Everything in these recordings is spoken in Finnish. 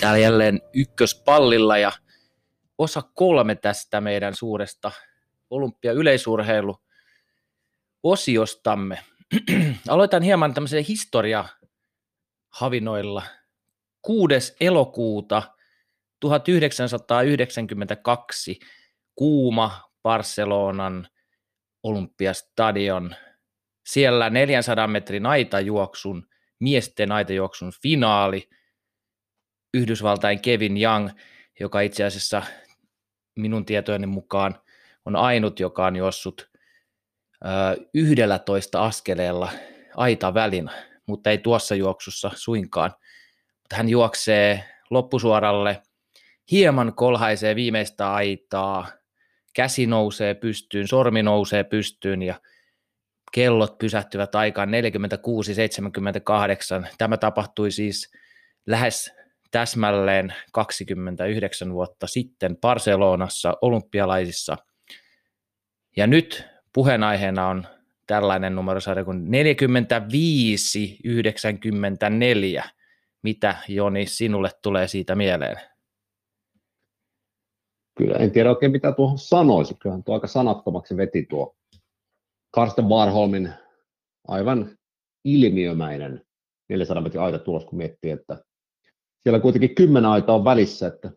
Täällä jälleen ykköspallilla ja osa kolme tästä meidän suuresta olympia-yleisurheilu osiostamme. Aloitan hieman tämmöisen historia havinoilla. 6. elokuuta 1992 kuuma Barcelonan Olympiastadion. Siellä 400 metrin aitajuoksun, miesten aitajuoksun finaali. Yhdysvaltain Kevin Young, joka itse asiassa minun tietojeni mukaan on ainut, joka on juossut yhdellä toista askeleella aita välin, mutta ei tuossa juoksussa suinkaan. Hän juoksee loppusuoralle, hieman kolhaisee viimeistä aitaa, käsi nousee pystyyn, sormi nousee pystyyn ja kellot pysähtyvät aikaan 46-78. Tämä tapahtui siis lähes täsmälleen 29 vuotta sitten Barcelonassa olympialaisissa. Ja nyt puheenaiheena on tällainen numerosarja kuin 45-94. Mitä Joni sinulle tulee siitä mieleen? Kyllä, en tiedä oikein mitä tuohon sanoisi. Kyllähän tuo aika sanattomaksi veti tuo Karsten Warholmin aivan ilmiömäinen 400 metrin aita tulos, kun miettii, että siellä kuitenkin kymmenen aita on välissä, että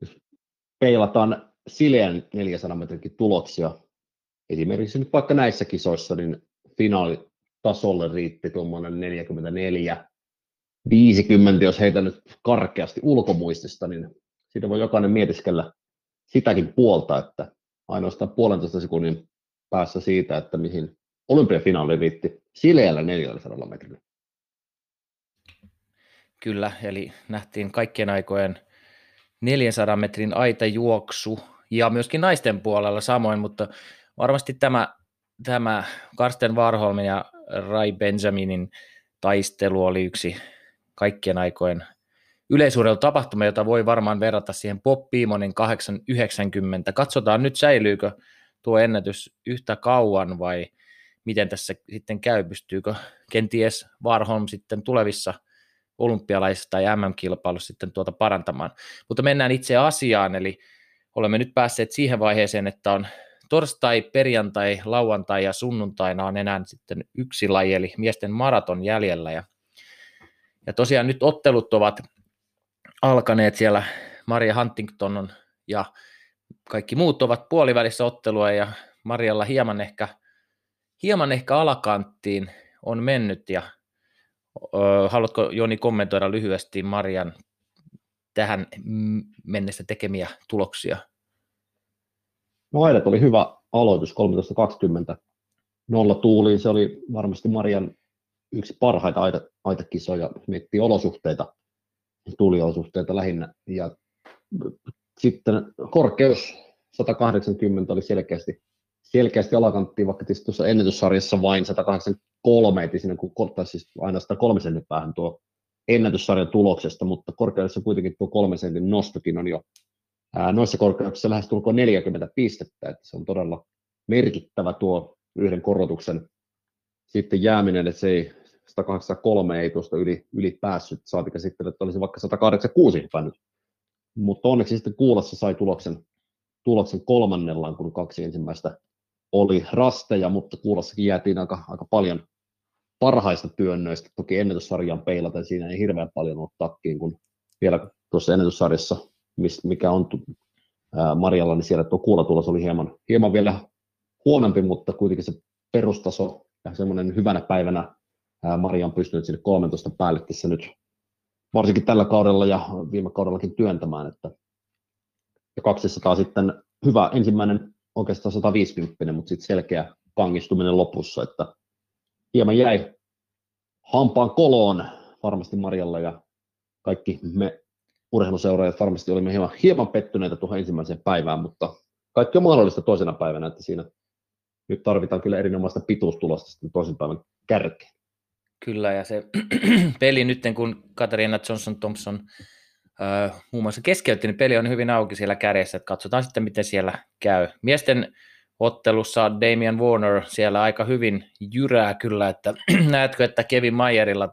jos peilataan sileän 400 metrinkin tuloksia, esimerkiksi nyt vaikka näissä kisoissa, niin finaalitasolle riitti tuommoinen 44, 50, jos heitä nyt karkeasti ulkomuistista, niin siitä voi jokainen mietiskellä sitäkin puolta, että ainoastaan puolentoista sekunnin päässä siitä, että mihin olympiafinaali riitti sileällä 400 metrillä. Kyllä, eli nähtiin kaikkien aikojen 400 metrin aitajuoksu ja myöskin naisten puolella samoin, mutta varmasti tämä, tämä Karsten Warholmin ja Rai Benjaminin taistelu oli yksi kaikkien aikojen tapahtuma, jota voi varmaan verrata siihen Bob Beamonin 890. Katsotaan nyt säilyykö tuo ennätys yhtä kauan vai miten tässä sitten käy, pystyykö kenties Warholm sitten tulevissa olympialaisissa tai MM-kilpailussa sitten tuota parantamaan. Mutta mennään itse asiaan, eli olemme nyt päässeet siihen vaiheeseen, että on torstai, perjantai, lauantai ja sunnuntaina on enää sitten yksi laji, eli miesten maraton jäljellä. Ja, ja tosiaan nyt ottelut ovat alkaneet siellä, Maria Huntington on, ja kaikki muut ovat puolivälissä ottelua, ja Marialla hieman ehkä, hieman ehkä alakanttiin on mennyt, ja ö, haluatko Joni kommentoida lyhyesti Marian tähän mennessä tekemiä tuloksia? No aina oli hyvä aloitus, 13.20. Nolla tuuliin, se oli varmasti Marian yksi parhaita aita, aitakisoja, miettii olosuhteita, tuuliolosuhteita lähinnä. Ja sitten korkeus 180 oli selkeästi, selkeästi alakanttiin, vaikka tietysti tuossa ennätyssarjassa vain 183, että siinä kun siis aina 103 sentin päähän tuo ennätyssarjan tuloksesta, mutta korkeudessa kuitenkin tuo kolmen sentin nostokin on jo noissa korkeuksissa lähes tulkoon 40 pistettä, että se on todella merkittävä tuo yhden korotuksen sitten jääminen, että se ei 183 ei tuosta yli, yli päässyt, saatika sitten, että olisi vaikka 186 hypännyt. Mutta onneksi sitten Kuulassa sai tuloksen, tuloksen kolmannellaan, kun kaksi ensimmäistä oli rasteja, mutta Kuulassakin jäätiin aika, aika paljon parhaista työnnöistä. Toki ennätyssarjan peilaten siinä ei hirveän paljon ole takkiin, kun vielä tuossa ennätyssarjassa mikä on Marjalla, niin siellä tuo kuulatulos oli hieman, hieman vielä huonompi, mutta kuitenkin se perustaso ja semmoinen hyvänä päivänä Maria on pystynyt sinne 13 päällekin se nyt varsinkin tällä kaudella ja viime kaudellakin työntämään, että ja 200 sitten hyvä ensimmäinen oikeastaan 150, mutta sitten selkeä kangistuminen lopussa, että hieman jäi hampaan koloon varmasti Marjalla ja kaikki me urheiluseuraajat varmasti olimme hieman, hieman pettyneitä tuohon ensimmäiseen päivään, mutta kaikki on mahdollista toisena päivänä, että siinä nyt tarvitaan kyllä erinomaista pituustulosta sitten toisen päivän kärkeen. Kyllä, ja se peli nyt, kun Katarina Johnson-Thompson äh, muun muassa keskeytti, niin peli on hyvin auki siellä kärjessä, että katsotaan sitten, miten siellä käy. Miesten ottelussa Damian Warner siellä aika hyvin jyrää kyllä, että näetkö, että Kevin Mayerilla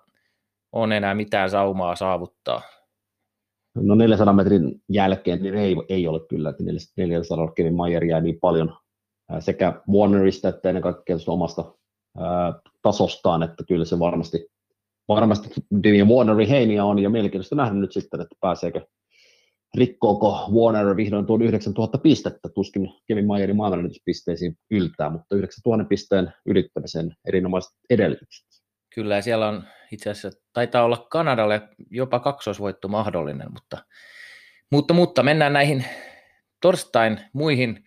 on enää mitään saumaa saavuttaa? No 400 metrin jälkeen niin ei, ei ole kyllä, että 400 Kevin Mayer jää niin paljon sekä Warnerista että ennen kaikkea omasta tasostaan, että kyllä se varmasti, varmasti Demian Warneri heiniä on ja mielenkiintoista nähdä nyt sitten, että pääseekö rikkooko Warner vihdoin tuon 9000 pistettä, tuskin Kevin Mayerin maailmanennätyspisteisiin yltää, mutta 9000 pisteen ylittämisen erinomaiset edellytykset. Kyllä, ja siellä on itse asiassa, taitaa olla Kanadalle jopa kaksoisvoitto mahdollinen, mutta, mutta, mutta mennään näihin torstain muihin,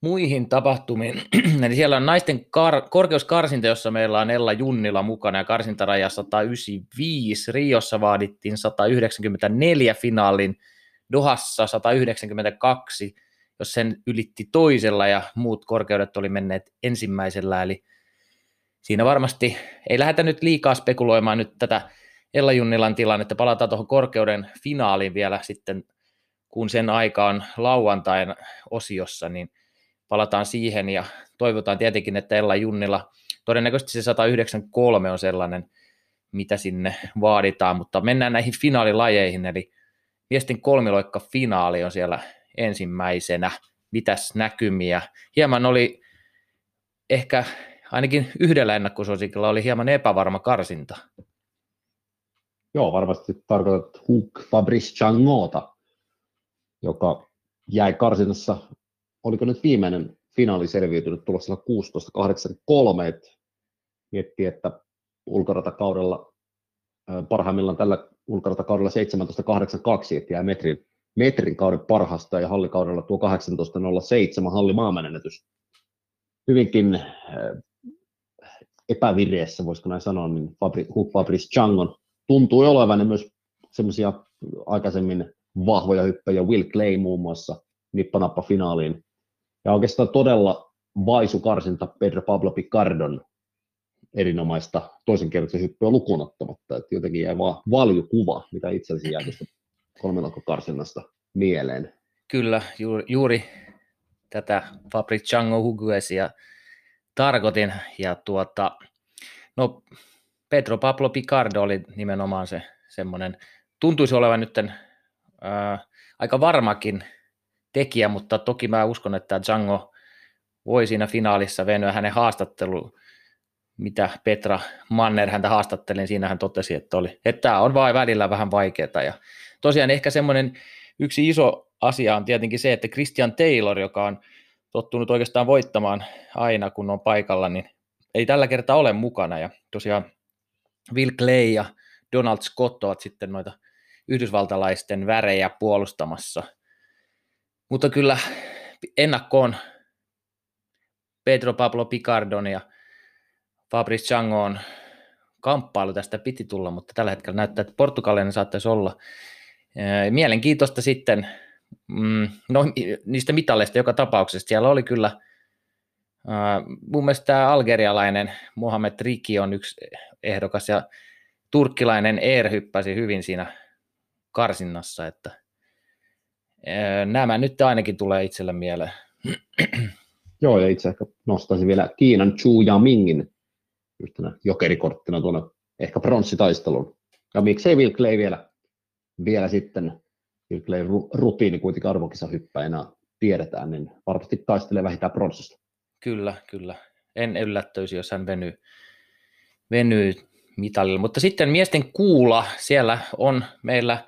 muihin tapahtumiin. Eli siellä on naisten kar- korkeuskarsinta, jossa meillä on Ella Junnila mukana ja karsintaraja 195. Riossa vaadittiin 194 finaalin, Dohassa 192, jos sen ylitti toisella ja muut korkeudet oli menneet ensimmäisellä, eli siinä varmasti ei lähdetä nyt liikaa spekuloimaan nyt tätä Ella Junnilan tilannetta, palataan tuohon korkeuden finaaliin vielä sitten, kun sen aika on lauantain osiossa, niin palataan siihen ja toivotaan tietenkin, että Ella Junnila, todennäköisesti se 193 on sellainen, mitä sinne vaaditaan, mutta mennään näihin finaalilajeihin, eli miesten kolmiloikka finaali on siellä ensimmäisenä, mitäs näkymiä. Hieman oli ehkä ainakin yhdellä ennakkosuosikilla oli hieman epävarma karsinta. Joo, varmasti tarkoitat Hook Fabrice Changota, joka jäi karsinnassa, oliko nyt viimeinen finaali selviytynyt tuloksella 16.83, että miettii, että ulkoratakaudella parhaimmillaan tällä ulkoratakaudella 17.82, että jää metrin, metrin kauden parhaasta ja hallikaudella tuo 18.07 halli maailmanennätys. Hyvinkin epävireessä, voisiko näin sanoa, niin Fabri, Fabrice Changon tuntui olevan myös semmoisia aikaisemmin vahvoja hyppejä, Will Clay muun muassa, nippanappa finaaliin. Ja oikeastaan todella vaisu karsinta Pedro Pablo Picardon erinomaista toisen kerroksen hyppyä lukuun ottamatta, että jotenkin jäi vaan valjukuva, mitä itsellesi jäi tuosta kolmelakko-karsinnasta mieleen. Kyllä, juuri, juuri tätä Fabric Chango Huguesia tarkoitin. Ja tuota, no Pedro Pablo Picardo oli nimenomaan se semmoinen, tuntuisi olevan nyt ää, aika varmakin tekijä, mutta toki mä uskon, että Django voi siinä finaalissa venyä hänen haastattelu, mitä Petra Manner häntä haastatteli, niin siinä hän totesi, että, oli, että tämä on vain välillä vähän vaikeaa. Ja tosiaan ehkä semmoinen yksi iso asia on tietenkin se, että Christian Taylor, joka on tottunut oikeastaan voittamaan aina, kun on paikalla, niin ei tällä kertaa ole mukana. Ja tosiaan Will Clay ja Donald Scott ovat sitten noita yhdysvaltalaisten värejä puolustamassa. Mutta kyllä ennakkoon Pedro Pablo Picardon ja Fabrice Changon kamppailu tästä piti tulla, mutta tällä hetkellä näyttää, että Portugalinen saattaisi olla. Mielenkiintoista sitten mm, no, niistä mitaleista joka tapauksessa. Siellä oli kyllä, mun mielestä tämä algerialainen Mohamed Riki on yksi ehdokas ja turkkilainen Eer hyppäsi hyvin siinä karsinnassa, että nämä nyt ainakin tulee itselle mieleen. Joo, ja itse ehkä nostaisin vielä Kiinan Chu Yamingin yhtenä jokerikorttina tuonne ehkä pronssitaistelun. Ja miksei Will Clay vielä, vielä sitten, Will Clay rutiini kuitenkin arvokisahyppäjänä tiedetään, niin varmasti taistelee vähintään pronssista. Kyllä, kyllä. En yllättyisi, jos hän venyy, venyy mitalilla. Mutta sitten miesten kuula, siellä on meillä,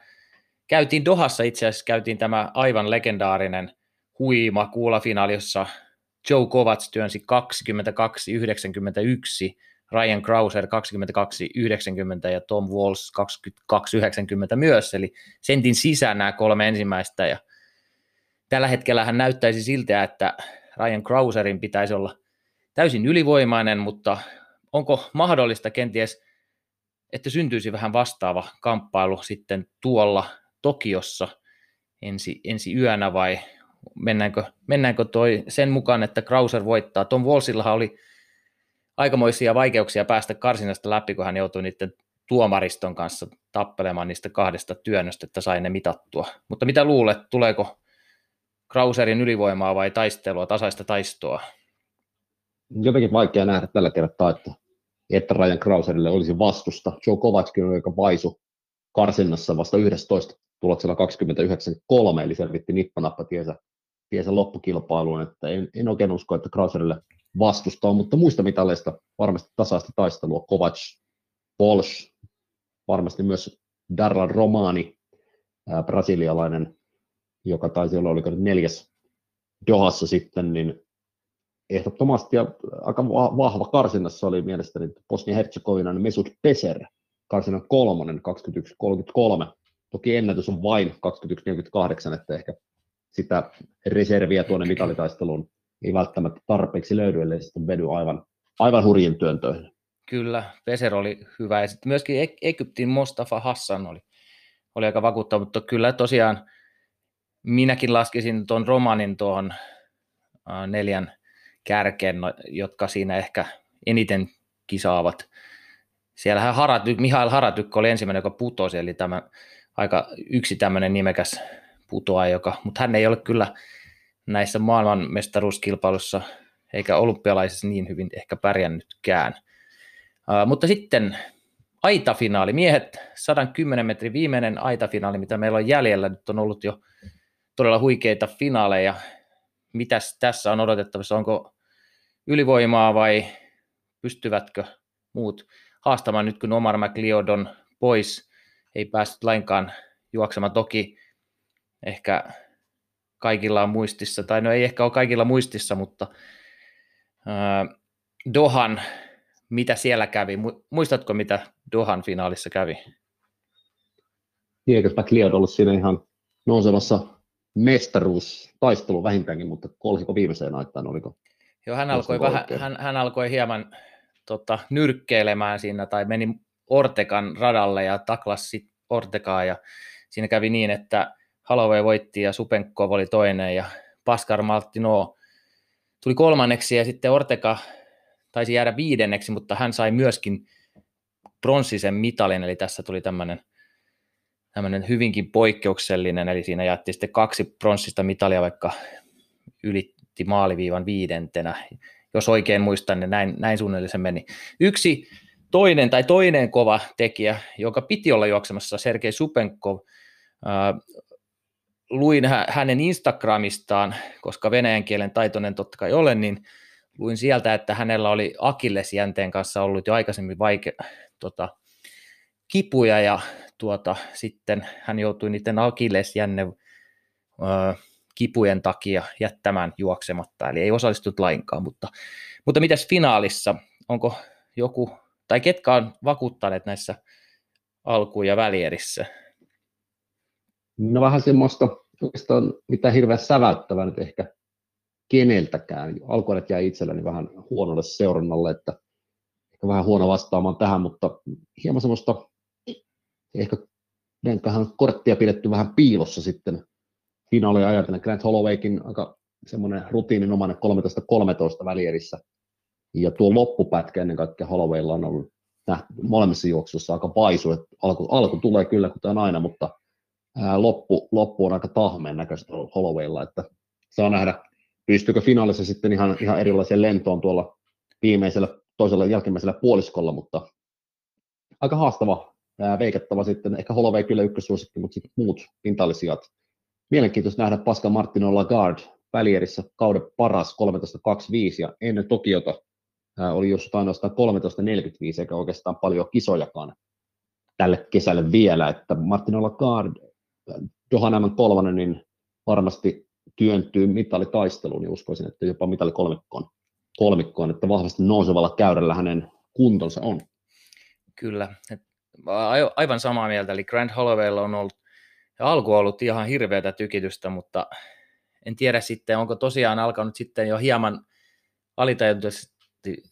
käytiin Dohassa itse asiassa, käytiin tämä aivan legendaarinen huima kuulafinaali, jossa Joe Kovacs työnsi 22-91 Ryan Krauser 22,90 ja Tom Walls 22,90 myös, eli sentin sisään nämä kolme ensimmäistä. Ja tällä hetkellä hän näyttäisi siltä, että Ryan Krauserin pitäisi olla täysin ylivoimainen, mutta onko mahdollista kenties, että syntyisi vähän vastaava kamppailu sitten tuolla Tokiossa ensi, ensi yönä vai mennäänkö, mennäänkö toi sen mukaan, että Krauser voittaa. Tom Wallsillahan oli aikamoisia vaikeuksia päästä karsinasta läpi, kun hän joutui niiden tuomariston kanssa tappelemaan niistä kahdesta työnnöstä, että sai ne mitattua. Mutta mitä luulet, tuleeko Krauserin ylivoimaa vai taistelua, tasaista taistoa? Jotenkin vaikea nähdä tällä kertaa, että että Ryan Krauserille olisi vastusta. Joe Kovackin oli aika vaisu karsinnassa vasta 11 tuloksella 29.3, eli selvitti nippanappa tiesä, tiesä loppukilpailuun, että en, en oikein usko, että Krauserille vastustaa, mutta muista mitaleista varmasti tasaista taistelua. Kovac, Walsh, varmasti myös Darla Romani, ää, brasilialainen, joka taisi olla oliko neljäs Dohassa sitten, niin ehdottomasti ja aika vahva karsinnassa oli mielestäni Bosnia-Herzegovinan Mesut Peser, karsinnan kolmonen 21.33. Toki ennätys on vain 21.48, että ehkä sitä reserviä tuonne mitalitaisteluun ei välttämättä tarpeeksi löydy, ellei sitten vedy aivan, aivan hurjin työntöihin. Kyllä, Peser oli hyvä ja sitten myöskin Egyptin Mostafa Hassan oli, oli aika vakuuttava, mutta kyllä tosiaan minäkin laskisin tuon romanin tuohon neljän kärkeen, no, jotka siinä ehkä eniten kisaavat. Siellähän Haratyk, Mihail Haratyk oli ensimmäinen, joka putosi, eli tämä aika yksi tämmöinen nimekäs putoa, joka, mutta hän ei ole kyllä näissä maailmanmestaruuskilpailussa eikä olympialaisissa niin hyvin ehkä pärjännytkään. Uh, mutta sitten aitafinaali, miehet 110 metrin viimeinen aitafinaali, mitä meillä on jäljellä, nyt on ollut jo todella huikeita finaaleja. Mitäs tässä on odotettavissa, onko ylivoimaa vai pystyvätkö muut haastamaan nyt, kun Omar McLeodon pois, ei päässyt lainkaan juoksemaan. Toki ehkä kaikilla on muistissa, tai no ei ehkä ole kaikilla muistissa, mutta äh, Dohan, mitä siellä kävi? Muistatko, mitä Dohan finaalissa kävi? Eikö McLeod ollut siinä ihan nousevassa mestaruustaistelu vähintäänkin, mutta kolhiko viimeiseen aikaan, oliko? Joo, hän alkoi, vähän, hän, hän alkoi hieman tota, nyrkkeilemään siinä tai meni Ortekan radalle ja taklasi Ortekaa ja siinä kävi niin, että Holloway voitti ja Supenkov oli toinen ja Pascal Maltino tuli kolmanneksi ja sitten Ortega taisi jäädä viidenneksi, mutta hän sai myöskin pronssisen mitalin, eli tässä tuli tämmöinen tämmöinen hyvinkin poikkeuksellinen, eli siinä jätti sitten kaksi pronssista mitalia, vaikka ylitti maaliviivan viidentenä. Jos oikein muistan, niin näin, näin suunnilleen se meni. Yksi toinen tai toinen kova tekijä, joka piti olla juoksemassa, Sergei Supenkov, luin hänen Instagramistaan, koska venäjän kielen taitoinen totta kai olen, niin luin sieltä, että hänellä oli akillesjänteen kanssa ollut jo aikaisemmin vaike, tota, kipuja ja tuota, sitten hän joutui niiden akillesjänne ö, kipujen takia jättämään juoksematta, eli ei osallistunut lainkaan, mutta, mutta mitäs finaalissa, onko joku, tai ketkä on vakuuttaneet näissä alku- ja välierissä? No vähän semmoista oikeastaan mitään hirveän säväyttävää nyt ehkä keneltäkään. Alkuudet jäi itselleni vähän huonolle seurannalle, että ehkä vähän huono vastaamaan tähän, mutta hieman semmoista ehkä Venkahan korttia pidetty vähän piilossa sitten finaalia ajatellen. Grant Hollowaykin aika semmoinen rutiininomainen 13-13 välierissä. Ja tuo loppupätkä ennen kaikkea Hollowaylla on ollut nähty molemmissa juoksuissa aika vaisu. Että alku, alku tulee kyllä kuten aina, mutta ää, loppu, loppu on aika tahmeen näköistä Hollowaylla, että saa nähdä, pystyykö finaalissa sitten ihan, ihan erilaiseen lentoon tuolla viimeisellä toisella jälkimmäisellä puoliskolla, mutta aika haastava ää, veikattava sitten, ehkä Holloway kyllä ykkössuosikki, mutta sitten muut pintallisijat. Mielenkiintoista nähdä Pascal Martino Lagarde välierissä kauden paras 13.25 ja ennen Tokiota oli just ainoastaan 13.45 eikä oikeastaan paljon kisojakaan tälle kesälle vielä, että Martino Lagarde Johan M. Kolmannen, niin varmasti työntyy mitalitaisteluun, niin uskoisin, että jopa mitali kolmikkoon, kolmikkoon että vahvasti nousevalla käydällä hänen kuntonsa on. Kyllä, aivan samaa mieltä, eli Grand Hollowaylla on ollut alku ollut ihan hirveätä tykitystä, mutta en tiedä sitten, onko tosiaan alkanut sitten jo hieman alitajuisesti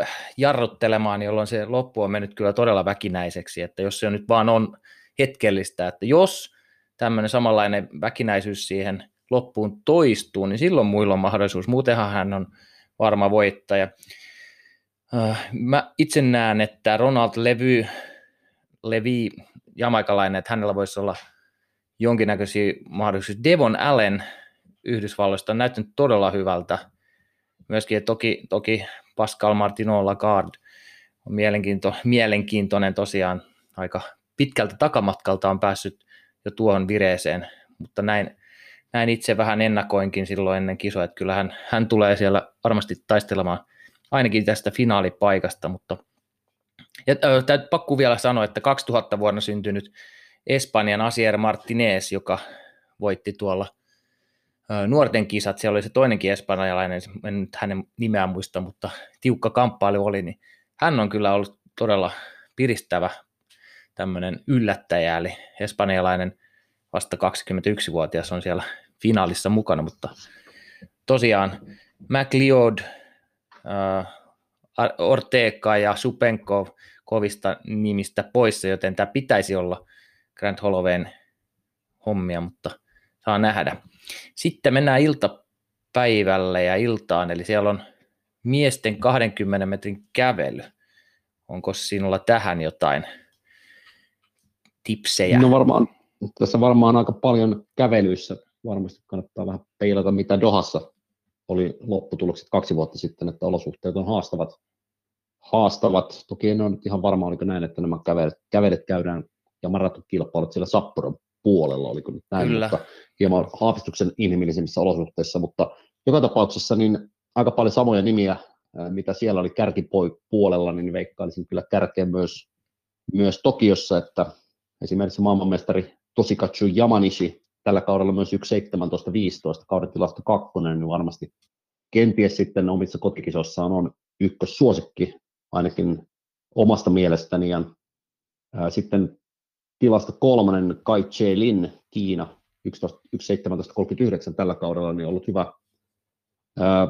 äh, jarruttelemaan, jolloin se loppu on mennyt kyllä todella väkinäiseksi, että jos se nyt vaan on hetkellistä, että jos tämmöinen samanlainen väkinäisyys siihen loppuun toistuu, niin silloin muilla on mahdollisuus. Muutenhan hän on varma voittaja. Äh, mä itse näen, että Ronald Levy, Levy jamaikalainen, että hänellä voisi olla jonkinnäköisiä mahdollisuuksia. Devon Allen Yhdysvalloista on näyttänyt todella hyvältä. Myöskin toki, toki Pascal Martino Lagarde on mielenkiinto, mielenkiintoinen tosiaan. Aika pitkältä takamatkalta on päässyt jo tuohon vireeseen, mutta näin, näin itse vähän ennakoinkin silloin ennen kisoa, että kyllä hän, hän tulee siellä varmasti taistelemaan ainakin tästä finaalipaikasta, mutta ja, täytyy pakko vielä sanoa, että 2000 vuonna syntynyt Espanjan Asier Martinez, joka voitti tuolla nuorten kisat, siellä oli se toinenkin espanjalainen, en nyt hänen nimeään muista, mutta tiukka kamppailu oli, niin hän on kyllä ollut todella piristävä tämmöinen yllättäjä, eli espanjalainen vasta 21-vuotias on siellä finaalissa mukana, mutta tosiaan McLeod, Ortega ja Supenko kovista nimistä poissa, joten tämä pitäisi olla Grand Hollowayn hommia, mutta saa nähdä. Sitten mennään iltapäivälle ja iltaan, eli siellä on miesten 20 metrin kävely. Onko sinulla tähän jotain tipsejä? No varmaan, tässä varmaan aika paljon kävelyissä. Varmasti kannattaa vähän peilata, mitä Dohassa oli lopputulokset kaksi vuotta sitten, että olosuhteet on haastavat. haastavat. Toki en ole nyt ihan varma, oliko näin, että nämä kävelet, kävelet käydään ja maratokilpailut siellä Sapporon puolella, oliko nyt näin, Kyllä. mutta hieman haavistuksen inhimillisemmissä olosuhteissa, mutta joka tapauksessa niin aika paljon samoja nimiä, mitä siellä oli kärkipuolella, niin veikkailisin kyllä kärkeen myös, myös Tokiossa, että esimerkiksi maailmanmestari Tosikatsu Yamanishi, tällä kaudella myös 1.17.15 kauden tilasto kakkonen, niin varmasti kenties sitten omissa kotikisossaan on ykkössuosikki ainakin omasta mielestäni. Ja, sitten tilasta kolmannen Kai Che-lin Kiina 1.17.39 tällä kaudella, niin ollut hyvä.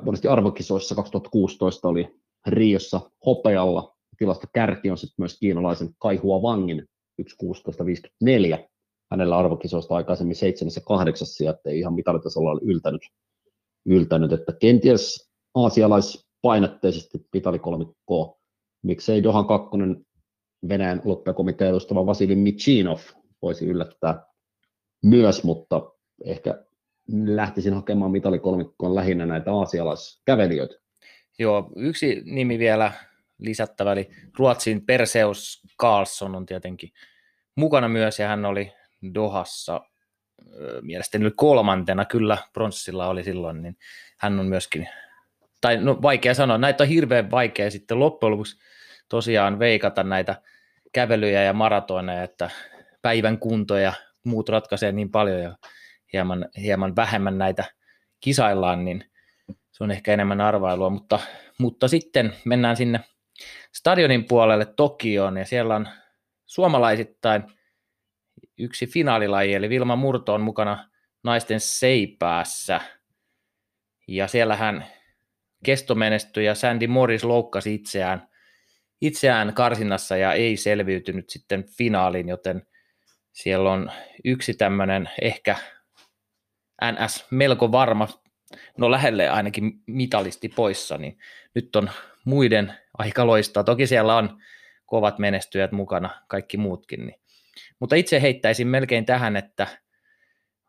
monesti arvokisoissa 2016 oli Riossa hopealla. Tilasta kärki on sitten myös kiinalaisen Kaihua Vangin 1.16.54. Hänellä arvokisoista aikaisemmin 7 ja 8 sieltä ei ihan mitalitasolla ole yltänyt, yltänyt että kenties aasialaispainotteisesti pitalikolmikko, miksei Dohan kakkonen Venäjän olympiakomitean edustava Vasili Michinov voisi yllättää myös, mutta ehkä lähtisin hakemaan mitalikolmikkoon lähinnä näitä aasialaiskävelijöitä. Joo, yksi nimi vielä lisättävä, eli Ruotsin Perseus Carlson on tietenkin mukana myös, ja hän oli Dohassa mielestäni oli kolmantena, kyllä pronssilla oli silloin, niin hän on myöskin, tai no vaikea sanoa, näitä on hirveän vaikea sitten loppujen lopuksi tosiaan veikata näitä kävelyjä ja maratoneja, että päivän kunto ja muut ratkaisee niin paljon ja hieman, hieman vähemmän näitä kisaillaan, niin se on ehkä enemmän arvailua, mutta, mutta sitten mennään sinne stadionin puolelle Tokioon ja siellä on suomalaisittain yksi finaalilaji, eli Vilma Murto on mukana naisten seipäässä ja siellähän kestomenestyjä Sandy Morris loukkasi itseään itseään karsinnassa ja ei selviytynyt sitten finaaliin, joten siellä on yksi tämmöinen ehkä NS melko varma, no lähelle ainakin mitalisti poissa, niin nyt on muiden aika loistaa. Toki siellä on kovat menestyjät mukana, kaikki muutkin. Niin. Mutta itse heittäisin melkein tähän, että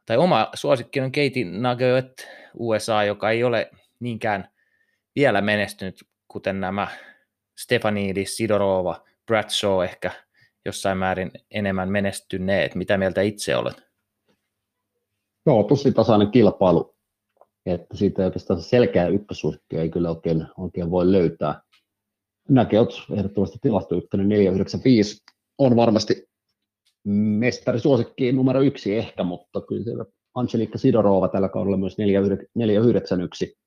tai oma suosikki on Katie Nugget USA, joka ei ole niinkään vielä menestynyt, kuten nämä Stefanidis, Sidorova, Bradshaw ehkä jossain määrin enemmän menestyneet. Mitä mieltä itse olet? Joo, tosi tasainen kilpailu. Että siitä oikeastaan selkeä ykkösuosikkia ei kyllä oikein, oikein voi löytää. Näkevät ehdottomasti tilasto 495 on varmasti mestarisuosikki numero yksi ehkä, mutta kyllä siellä Angelika Sidorova tällä kaudella myös 491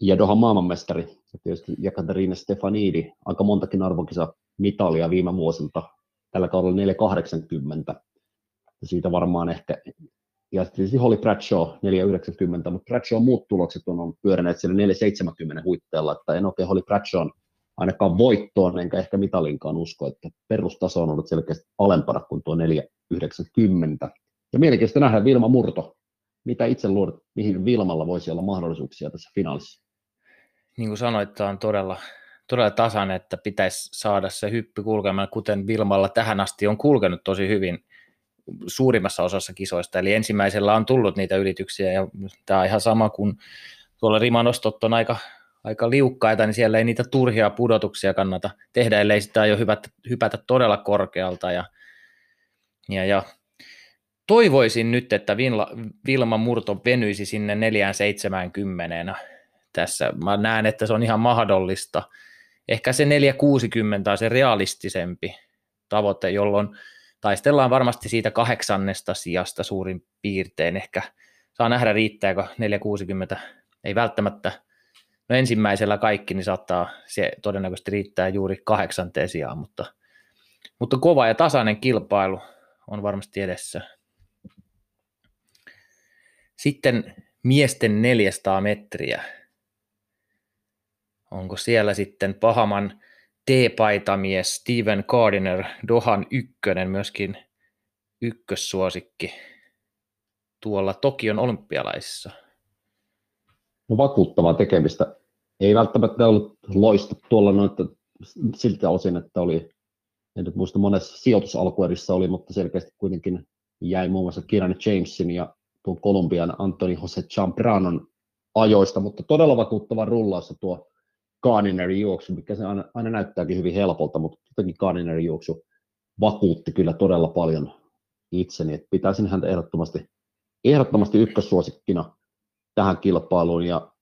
ja Dohan maailmanmestari, ja tietysti Jekaterina Stefanidi, aika montakin arvokisa mitalia viime vuosilta, tällä kaudella 480, ja siitä varmaan ehkä, ja tietysti Holly Bradshaw 490, mutta Bradshaw muut tulokset on, on pyörineet siellä 470 huitteella, että en oikein Holly Bradshawn ainakaan voittoon, enkä ehkä mitalinkaan usko, että perustaso on ollut selkeästi alempana kuin tuo 490. Ja mielenkiintoista nähdä Vilma Murto, mitä itse luulet, mihin Vilmalla voisi olla mahdollisuuksia tässä finaalissa? niin kuin sanoit, tämä on todella, todella tasainen, että pitäisi saada se hyppy kulkemaan, kuten Vilmalla tähän asti on kulkenut tosi hyvin suurimmassa osassa kisoista. Eli ensimmäisellä on tullut niitä ylityksiä, ja tämä on ihan sama kuin tuolla rimanostot on aika, aika liukkaita, niin siellä ei niitä turhia pudotuksia kannata tehdä, ellei sitä aio hypätä, hypätä todella korkealta. Ja, ja, ja toivoisin nyt, että Vilma, Vilma Murto venyisi sinne 470 tässä. Mä näen, että se on ihan mahdollista. Ehkä se 460 on se realistisempi tavoite, jolloin taistellaan varmasti siitä kahdeksannesta sijasta suurin piirtein. Ehkä saa nähdä riittääkö 460. Ei välttämättä, no ensimmäisellä kaikki, niin saattaa se todennäköisesti riittää juuri kahdeksanteen sijaan, mutta, mutta kova ja tasainen kilpailu on varmasti edessä. Sitten miesten 400 metriä. Onko siellä sitten Pahaman T-paitamies Steven Gardiner, Dohan ykkönen, myöskin ykkössuosikki tuolla Tokion olympialaisissa? No vakuuttavaa tekemistä. Ei välttämättä ollut loista tuolla noita siltä osin, että oli, en nyt muista monessa sijoitusalkuerissa oli, mutta selkeästi kuitenkin jäi muun muassa Kieran Jamesin ja tuon Kolumbian Anthony Jose Champranon ajoista, mutta todella vakuuttava rullaus tuo Gardnerin juoksu, mikä se aina, aina näyttääkin hyvin helpolta, mutta jotenkin Gardnerin juoksu vakuutti kyllä todella paljon itseni, että pitäisin häntä ehdottomasti, ehdottomasti ykkössuosikkina tähän kilpailuun. Ja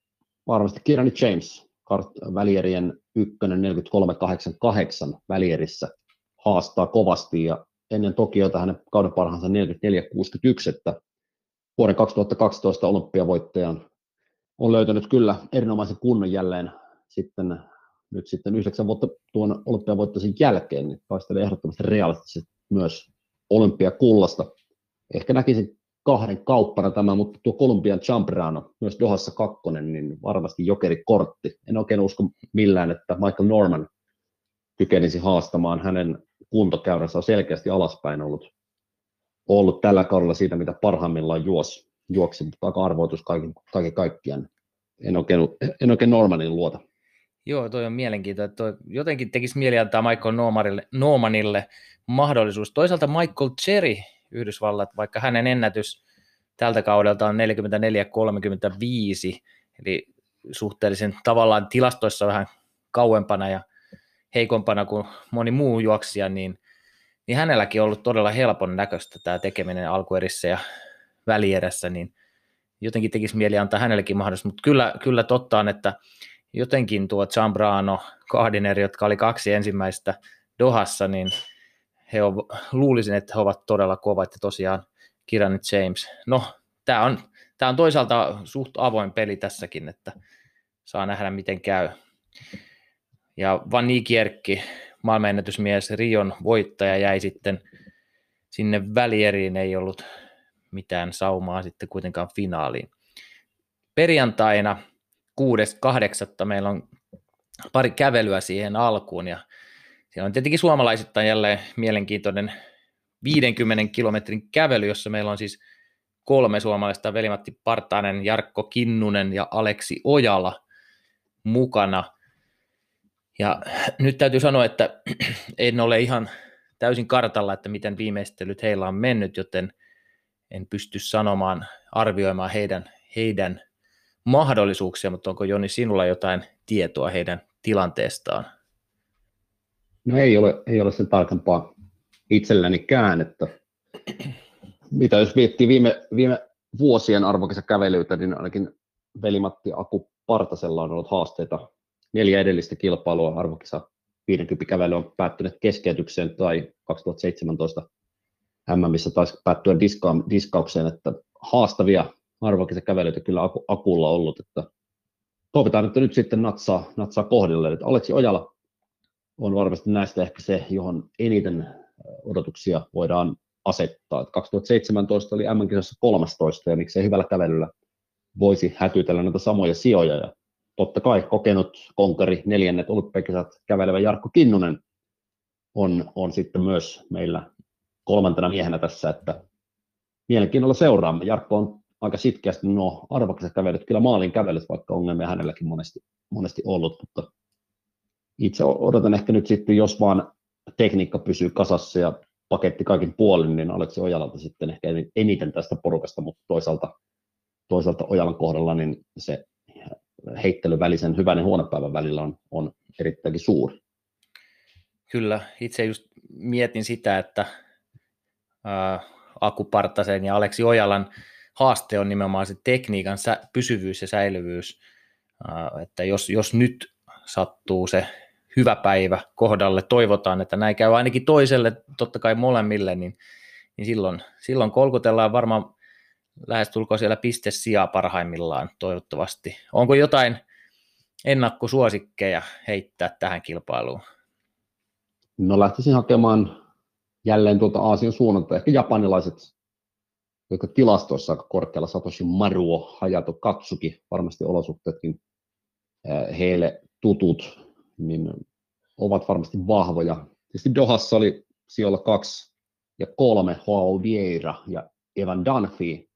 varmasti Kirani James, välierien ykkönen 43.88 välierissä haastaa kovasti. Ja ennen Tokiota hänen kauden parhaansa 44.61, että vuoden 2012 olympiavoittajan on löytänyt kyllä erinomaisen kunnon jälleen sitten nyt sitten yhdeksän vuotta tuon olympiavoittoisen jälkeen, niin taistelee ehdottomasti realistisesti myös olympiakullasta. Ehkä näkisin kahden kauppana tämä, mutta tuo Kolumbian Champrano, myös Dohassa kakkonen, niin varmasti jokerikortti. En oikein usko millään, että Michael Norman kykenisi haastamaan. Hänen kuntokäyränsä on selkeästi alaspäin ollut, ollut tällä kaudella siitä, mitä parhaimmillaan juos, juoksi, mutta aika arvoitus kaiken, kaiken kaikkiaan. En oikein, en oikein Normanin luota. Joo, toi on mielenkiintoista. Toi jotenkin tekisi mieli antaa Michael Normanille, Normanille mahdollisuus. Toisaalta Michael Cherry Yhdysvallat, vaikka hänen ennätys tältä kaudelta on 44-35, eli suhteellisen tavallaan tilastoissa vähän kauempana ja heikompana kuin moni muu juoksija, niin, niin hänelläkin on ollut todella helpon näköistä tämä tekeminen alkuerissä ja välierässä, niin jotenkin tekisi mieli antaa hänellekin mahdollisuus, mutta kyllä, kyllä totta on, että jotenkin tuo Zambrano, Gardiner, jotka oli kaksi ensimmäistä Dohassa, niin he on, luulisin, että he ovat todella kovat ja tosiaan Kiranit James. No, tämä on, tämä on toisaalta suht avoin peli tässäkin, että saa nähdä miten käy. Ja Van Niekerkki, maailmanennätysmies, Rion voittaja jäi sitten sinne välieriin, ei ollut mitään saumaa sitten kuitenkaan finaaliin. Perjantaina 6.8. meillä on pari kävelyä siihen alkuun ja siellä on tietenkin suomalaisittain jälleen mielenkiintoinen 50 kilometrin kävely, jossa meillä on siis kolme suomalaista, Velimatti Partanen, Jarkko Kinnunen ja Aleksi Ojala mukana. Ja nyt täytyy sanoa, että en ole ihan täysin kartalla, että miten viimeistelyt heillä on mennyt, joten en pysty sanomaan, arvioimaan heidän, heidän mahdollisuuksia, mutta onko Joni sinulla jotain tietoa heidän tilanteestaan? No ei ole, ei ole sen tarkempaa itsellänikään, että mitä jos miettii viime, viime vuosien kävelyitä, niin ainakin velimatti Aku Partasella on ollut haasteita. Neljä edellistä kilpailua arvokisa 50 kävely on päättynyt keskeytykseen tai 2017 MMissä taisi päättyä diska, diskaukseen, että haastavia kävelyitä kyllä Aku, Akulla ollut, että toivotaan, että nyt sitten natsaa, natsaa kohdille. Että Aleksi Ojala on varmasti näistä ehkä se, johon eniten odotuksia voidaan asettaa. Että 2017 oli M-kisassa 13 ja miksei hyvällä kävelyllä voisi hätytellä näitä samoja sijoja. Ja totta kai kokenut konkari neljännet olympiakisat kävelevä Jarkko Kinnunen on, on sitten myös meillä kolmantena miehenä tässä, että mielenkiinnolla seuraamme. Jarkko on aika sitkeästi nuo arvokset kävelyt, kyllä maalin kävelyt, vaikka ongelmia hänelläkin monesti, monesti ollut, mutta itse odotan ehkä nyt sitten, jos vaan tekniikka pysyy kasassa ja paketti kaikin puolin, niin Aleksi Ojalalta sitten ehkä eniten tästä porukasta, mutta toisaalta, toisaalta Ojalan kohdalla niin se heittelyn välisen hyvän ja huonopäivän välillä on, on erittäinkin suuri. Kyllä, itse just mietin sitä, että ää, Aku ja Aleksi Ojalan haaste on nimenomaan se tekniikan pysyvyys ja säilyvyys, ää, että jos, jos nyt sattuu se hyvä päivä kohdalle, toivotaan, että näin käy ainakin toiselle, totta kai molemmille, niin, niin silloin, silloin kolkutellaan varmaan lähestulkoon siellä piste sijaa parhaimmillaan toivottavasti. Onko jotain ennakkosuosikkeja heittää tähän kilpailuun? No lähtisin hakemaan jälleen tuolta Aasian suunnalta, ehkä japanilaiset, jotka tilastoissa aika korkealla, Satoshi Maruo, Hayato Katsuki, varmasti olosuhteetkin heille tutut, niin ovat varmasti vahvoja. Tietysti Dohassa oli sijoilla kaksi ja kolme, Joao Vieira ja Evan Dunphy,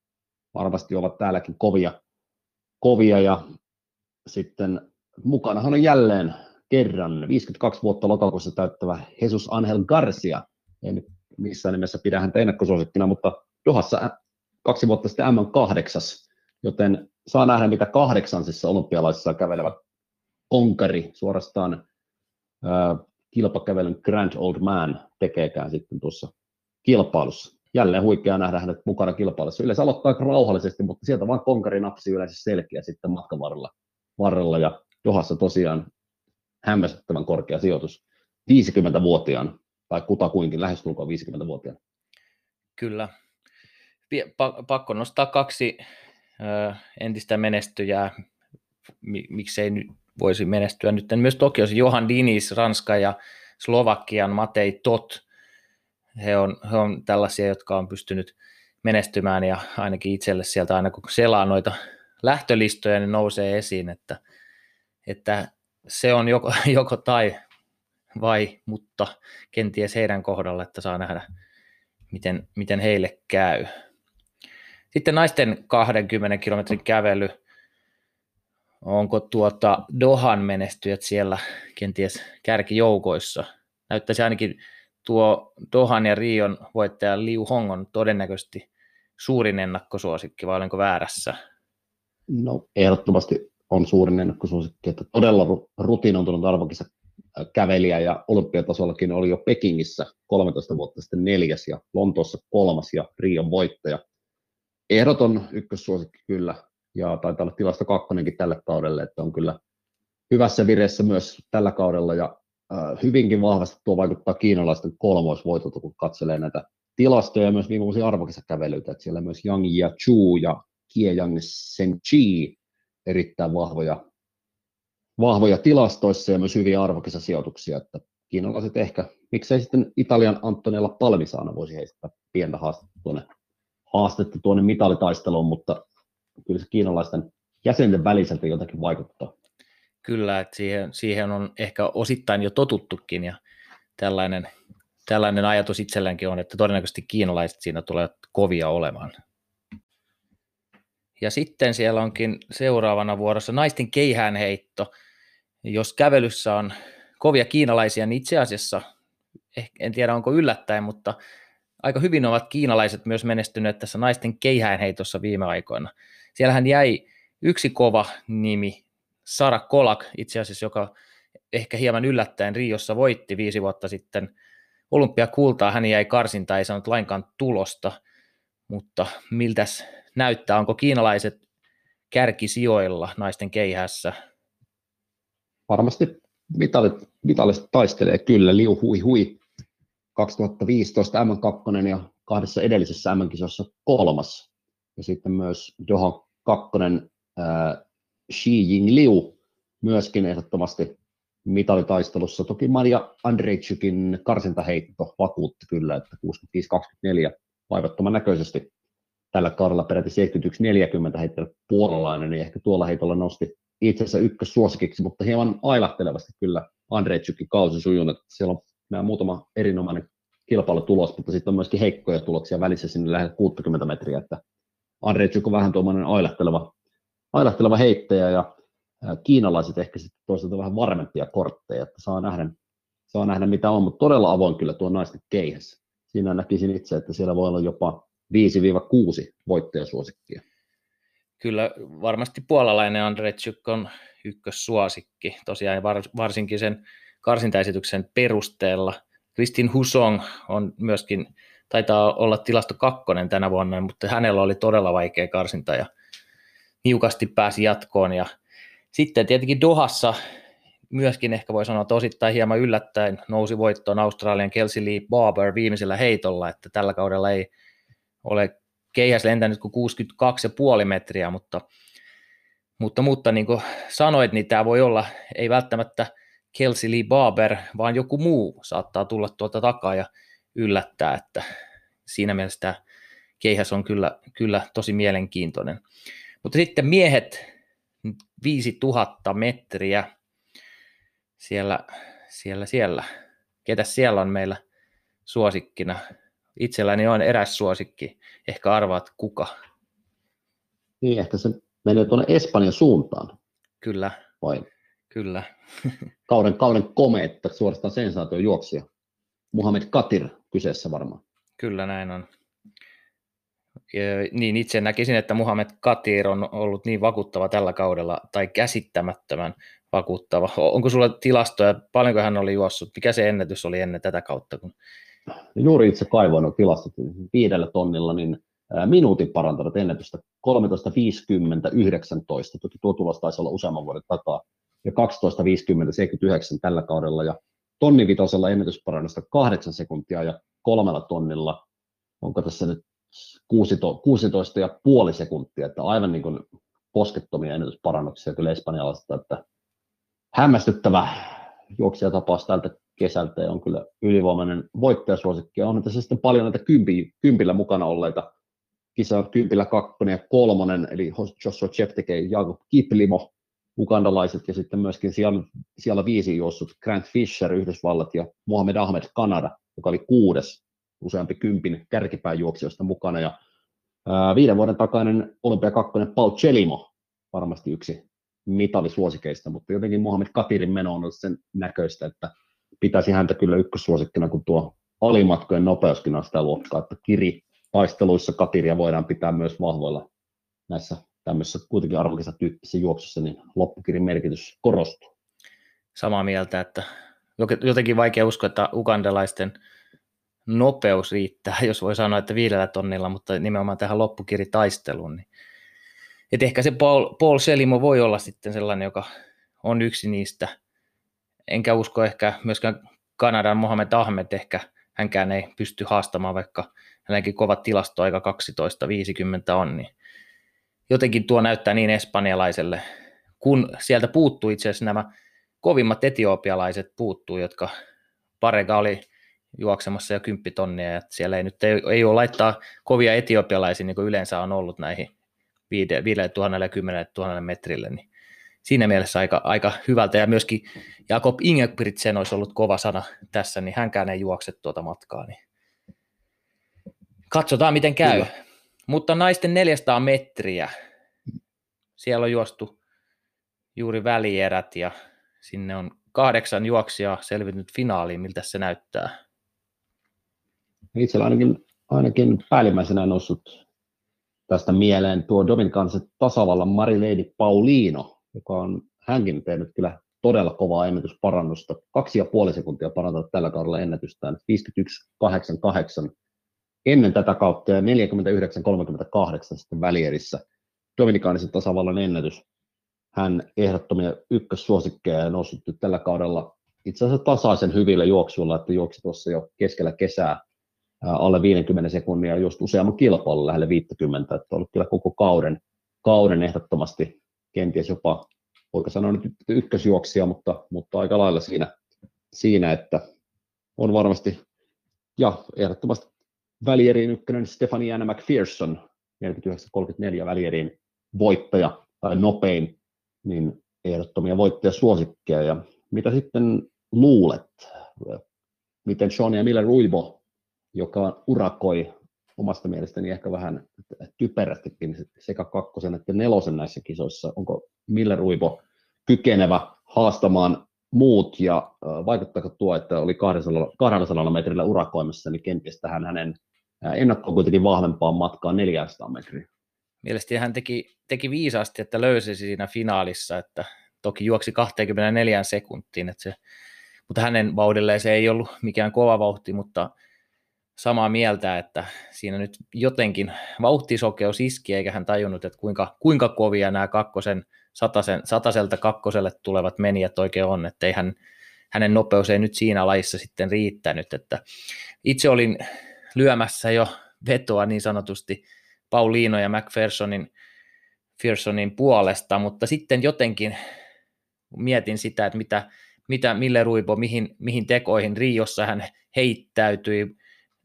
varmasti ovat täälläkin kovia, kovia ja sitten mukanahan on jälleen kerran 52 vuotta lokakuussa täyttävä Jesus Angel Garcia. En missään nimessä pidä häntä ennakkosuosikkina, mutta Dohassa kaksi vuotta sitten M8, joten saa nähdä, mitä kahdeksansissa olympialaisissa kävelevä onkari suorastaan äh, kilpakävelyn Grand Old Man tekeekään sitten tuossa kilpailussa. Jälleen huikea nähdä hänet mukana kilpailussa. Yleensä aloittaa rauhallisesti, mutta sieltä vaan konkari napsi yleensä selkeä sitten matkan varrella. varrella. Ja Johassa tosiaan hämmästyttävän korkea sijoitus 50-vuotiaan, tai kutakuinkin lähestulkoon 50-vuotiaan. Kyllä. Pakko nostaa kaksi entistä menestyjää, miksei nyt voisi menestyä nyt myös Tokiossa. Johan Dinis, Ranska ja Slovakian Matei Tot. He on, he on tällaisia, jotka on pystynyt menestymään ja ainakin itselle sieltä aina kun selaa noita lähtölistoja, niin nousee esiin, että, että se on joko, joko tai vai, mutta kenties heidän kohdalla, että saa nähdä, miten, miten heille käy. Sitten naisten 20 kilometrin kävely. Onko tuota Dohan menestyjät siellä kenties kärkijoukoissa? Näyttäisi ainakin tuo Dohan ja Rion voittaja Liu Hong on todennäköisesti suurin ennakkosuosikki, vai olenko väärässä? No ehdottomasti on suurin ennakkosuosikki, että todella rutinoitunut arvokisa kävelijä ja olympiatasollakin oli jo Pekingissä 13 vuotta sitten neljäs ja Lontoossa kolmas ja Rion voittaja. Ehdoton ykkössuosikki kyllä ja taitaa olla tilasta kakkonenkin tälle kaudelle, että on kyllä hyvässä vireessä myös tällä kaudella ja äh, hyvinkin vahvasti tuo vaikuttaa kiinalaisten kolmoisvoitolta, kun katselee näitä tilastoja ja myös viime vuosien arvokisakävelyitä, että siellä myös Yang ja Chu ja Kie Yang Chi erittäin vahvoja, vahvoja tilastoissa ja myös hyviä arvokisasijoituksia, että kiinalaiset ehkä, miksei sitten Italian Antonella Palmisaana voisi heistä pientä haastetta tuonne, haastetta tuonne mitalitaisteluun, mutta kyllä se kiinalaisten jäsenten väliseltä jotakin vaikuttaa. Kyllä, että siihen, siihen on ehkä osittain jo totuttukin ja tällainen, tällainen ajatus itselläänkin on, että todennäköisesti kiinalaiset siinä tulee kovia olemaan. Ja sitten siellä onkin seuraavana vuorossa naisten keihäänheitto. Jos kävelyssä on kovia kiinalaisia, niin itse asiassa, en tiedä onko yllättäen, mutta aika hyvin ovat kiinalaiset myös menestyneet tässä naisten keihäänheitossa viime aikoina. Siellähän jäi yksi kova nimi, Sara Kolak itse asiassa, joka ehkä hieman yllättäen Riossa voitti viisi vuotta sitten olympiakultaa. Hän jäi karsinta, ei saanut lainkaan tulosta, mutta miltäs näyttää? Onko kiinalaiset kärkisijoilla naisten keihässä? Varmasti mitalit, mitalista taistelee kyllä, liu hui hui. 2015 M2 ja kahdessa edellisessä M-kisossa kolmas. Ja sitten myös Doha kakkonen äh, Xi Jing Liu myöskin ehdottomasti mitalitaistelussa. Toki Maria Andrejczykin karsintaheitto vakuutti kyllä, että 65-24 vaivattoman näköisesti tällä kaudella peräti 71-40 heittänyt puolalainen, niin ehkä tuolla heitolla nosti itsensä ykkössuosikiksi, mutta hieman ailahtelevasti kyllä Andrejczykin kausi sujunut. Siellä on nämä muutama erinomainen kilpailutulos, mutta sitten on myöskin heikkoja tuloksia välissä sinne lähes 60 metriä, että Andrejczyk on vähän tuommoinen ailahteleva, ailahteleva heittäjä ja kiinalaiset ehkä sitten toisaalta vähän varmempia kortteja, että saa nähdä, saa nähdä mitä on, mutta todella avoin kyllä tuo naisten keihässä. Siinä näkisin itse, että siellä voi olla jopa 5-6 voittajasuosikkia. kyllä varmasti puolalainen Andrejczyk on ykkössuosikki, tosiaan varsinkin sen karsintaesityksen perusteella. Kristin Husong on myöskin, taitaa olla tilasto kakkonen tänä vuonna, mutta hänellä oli todella vaikea karsinta ja niukasti pääsi jatkoon. Ja sitten tietenkin Dohassa myöskin ehkä voi sanoa, että osittain hieman yllättäen nousi voittoon Australian Kelsey Lee Barber viimeisellä heitolla, että tällä kaudella ei ole keihäs lentänyt kuin 62,5 metriä, mutta, mutta, mutta niin kuin sanoit, niin tämä voi olla, ei välttämättä Kelsey Lee Barber, vaan joku muu saattaa tulla tuolta takaa ja yllättää, että siinä mielessä tämä keihäs on kyllä, kyllä tosi mielenkiintoinen. Mutta sitten miehet 5000 metriä siellä, siellä, siellä. Ketä siellä on meillä suosikkina? Itselläni on eräs suosikki. Ehkä arvaat kuka. Niin, ehkä se menee tuonne Espanjan suuntaan. Kyllä. Vai? Kyllä. kauden, kauden komeetta, suorastaan sensaatio juoksia. Muhammed Katir kyseessä varmaan. Kyllä näin on. Ja, niin itse näkisin, että Muhammed Katir on ollut niin vakuuttava tällä kaudella, tai käsittämättömän vakuuttava. Onko sulla tilastoja, paljonko hän oli juossut, mikä se ennätys oli ennen tätä kautta? Kun... Juuri itse kaivoin on tilastot viidellä tonnilla, niin minuutin parantanut ennätystä 13.50.19, toki tuo tulos taisi olla useamman vuoden takaa, ja 12.50.79 tällä kaudella, ja tonnivitosella ennätysparannusta 8 sekuntia ja kolmella tonnilla, onko tässä nyt 16, 16 ja sekuntia, että aivan niin kuin poskettomia ennätysparannuksia kyllä espanjalaista, että hämmästyttävä juoksijatapaus tältä kesältä ja on kyllä ylivoimainen voittajasuosikki. On tässä sitten paljon näitä kympi, kympillä mukana olleita. Kisa kympillä kakkonen ja kolmonen, eli Joshua Cheptegei, Jakob Kiplimo, ukandalaiset ja sitten myöskin siellä, siellä viisi juossut Grant Fisher Yhdysvallat ja Mohamed Ahmed Kanada, joka oli kuudes useampi kympin kärkipääjuoksijoista mukana. Ja ää, viiden vuoden takainen olympia kakkonen Paul Chelimo, varmasti yksi mitalisuosikeista, mutta jotenkin Mohamed Katirin meno on ollut sen näköistä, että pitäisi häntä kyllä ykkössuosikkina, kun tuo alimatkojen nopeuskin on sitä luokkaa, että kiri taisteluissa Katiria voidaan pitää myös vahvoilla näissä tämmöisessä kuitenkin arvokisatyyppisissä juoksussa, niin loppukirin merkitys korostuu. Samaa mieltä, että jotenkin vaikea uskoa, että ugandalaisten nopeus riittää, jos voi sanoa, että viidellä tonnilla, mutta nimenomaan tähän loppukiritaisteluun, niin et ehkä se Paul, Paul Selimo voi olla sitten sellainen, joka on yksi niistä. Enkä usko ehkä myöskään Kanadan Mohamed Ahmed ehkä hänkään ei pysty haastamaan, vaikka hänelläkin kovat tilastoaika 12.50 on, niin jotenkin tuo näyttää niin espanjalaiselle, kun sieltä puuttuu itse asiassa nämä kovimmat etiopialaiset puuttuu, jotka Parega oli juoksemassa jo kymppitonnia, ja siellä ei nyt ei, ei ole laittaa kovia etiopialaisia, niin kuin yleensä on ollut näihin 5000 ja 10 000 metrille, niin siinä mielessä aika, aika hyvältä, ja myöskin Jakob Ingebrigtsen olisi ollut kova sana tässä, niin hänkään ei juokse tuota matkaa, niin katsotaan miten käy. Kyllä. Mutta naisten 400 metriä, siellä on juostu juuri välierät, ja sinne on kahdeksan juoksia selvinnyt finaaliin, miltä se näyttää. Itsellä ainakin, ainakin päällimmäisenä noussut tästä mieleen tuo Dominikansen tasavallan Marilady Paulino, joka on hänkin tehnyt kyllä todella kovaa ennätysparannusta. Kaksi ja puoli sekuntia parantanut tällä kaudella ennätystään, 51.88 ennen tätä kautta ja 49.38 sitten välierissä. Dominikaanisen tasavallan ennätys. Hän ehdottomia ykkössuosikkeja ja noussut tällä kaudella itse asiassa tasaisen hyvillä juoksuilla, että juoksi tuossa jo keskellä kesää alle 50 sekunnia just useamman kilpailun lähelle 50, että on ollut kyllä koko kauden, kauden ehdottomasti kenties jopa, voiko sanoa nyt ykkösjuoksia, mutta, mutta aika lailla siinä, siinä, että on varmasti, ja ehdottomasti välierin ykkönen Stefania McPherson, 49-34 välierin voittaja tai nopein, niin ehdottomia voittajasuosikkeja. Ja mitä sitten luulet, miten Sean ja Miller Ruibo joka urakoi omasta mielestäni ehkä vähän typerästikin sekä kakkosen että nelosen näissä kisoissa. Onko Miller Uivo kykenevä haastamaan muut ja vaikuttaako tuo, että oli 200, 200 metrillä urakoimassa, niin kenties tähän hänen ennakkoon kuitenkin vahvempaan matkaan 400 metriä? mielestäni hän teki, teki viisaasti, että löysi siinä finaalissa, että toki juoksi 24 sekuntiin, että se, mutta hänen vauhdilleen se ei ollut mikään kova vauhti, mutta samaa mieltä, että siinä nyt jotenkin vauhtisokeus iski, eikä hän tajunnut, että kuinka, kuinka kovia nämä kakkosen, satasen, sataselta kakkoselle tulevat menijät oikein on, että hän, hänen nopeus ei nyt siinä lajissa sitten riittänyt, että itse olin lyömässä jo vetoa niin sanotusti Pauliino ja McPhersonin Pearsonin puolesta, mutta sitten jotenkin mietin sitä, että mitä, mitä Mille Ruipo, mihin, mihin tekoihin Riossa hän heittäytyi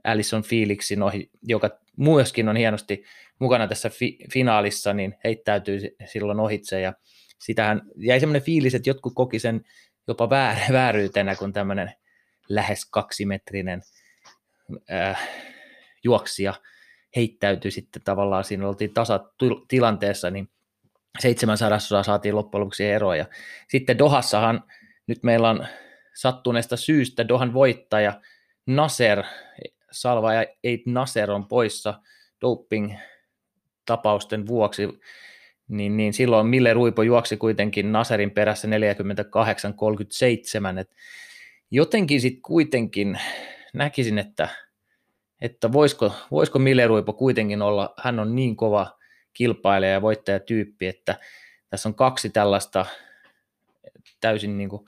Alison Felixin ohi, joka myöskin on hienosti mukana tässä fi- finaalissa, niin heittäytyi silloin ohitse ja sitähän jäi semmoinen fiilis, että jotkut koki sen jopa väär, vääryytenä, kun tämmöinen lähes kaksimetrinen äh, juoksija heittäytyi sitten tavallaan, siinä oltiin tasatilanteessa, niin 700 saatiin loppujen lopuksi eroja. Sitten Dohassahan nyt meillä on sattuneesta syystä Dohan voittaja Nasser, Salva ja Eit Nasser on poissa doping-tapausten vuoksi, niin, niin silloin Mille Ruipo juoksi kuitenkin Naserin perässä 48-37, että jotenkin sitten kuitenkin näkisin, että että voisiko, voisiko Mille Ruipo kuitenkin olla, hän on niin kova kilpailija ja voittajatyyppi, että tässä on kaksi tällaista täysin niin kuin,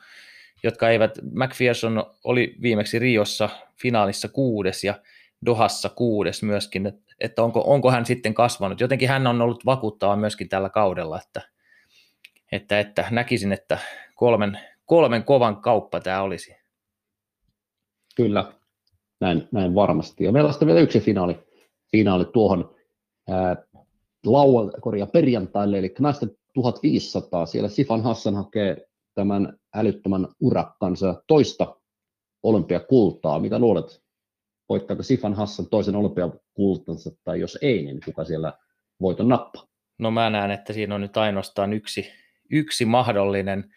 jotka eivät, McPherson oli viimeksi Riossa finaalissa kuudes ja Dohassa kuudes myöskin, että onko, onko hän sitten kasvanut. Jotenkin hän on ollut vakuuttava myöskin tällä kaudella, että, että, että näkisin, että kolmen, kolmen kovan kauppa tämä olisi. Kyllä, näin, näin varmasti. Ja meillä on sitten vielä yksi finaali, finaali tuohon ää, perjantaille, eli naisten 1500. Siellä Sifan Hassan hakee tämän älyttömän urakkansa toista olympiakultaa. Mitä luulet, voittaako Sifan Hassan toisen olympiakultansa, tai jos ei, niin kuka siellä voiton nappaa? No mä näen, että siinä on nyt ainoastaan yksi, yksi mahdollinen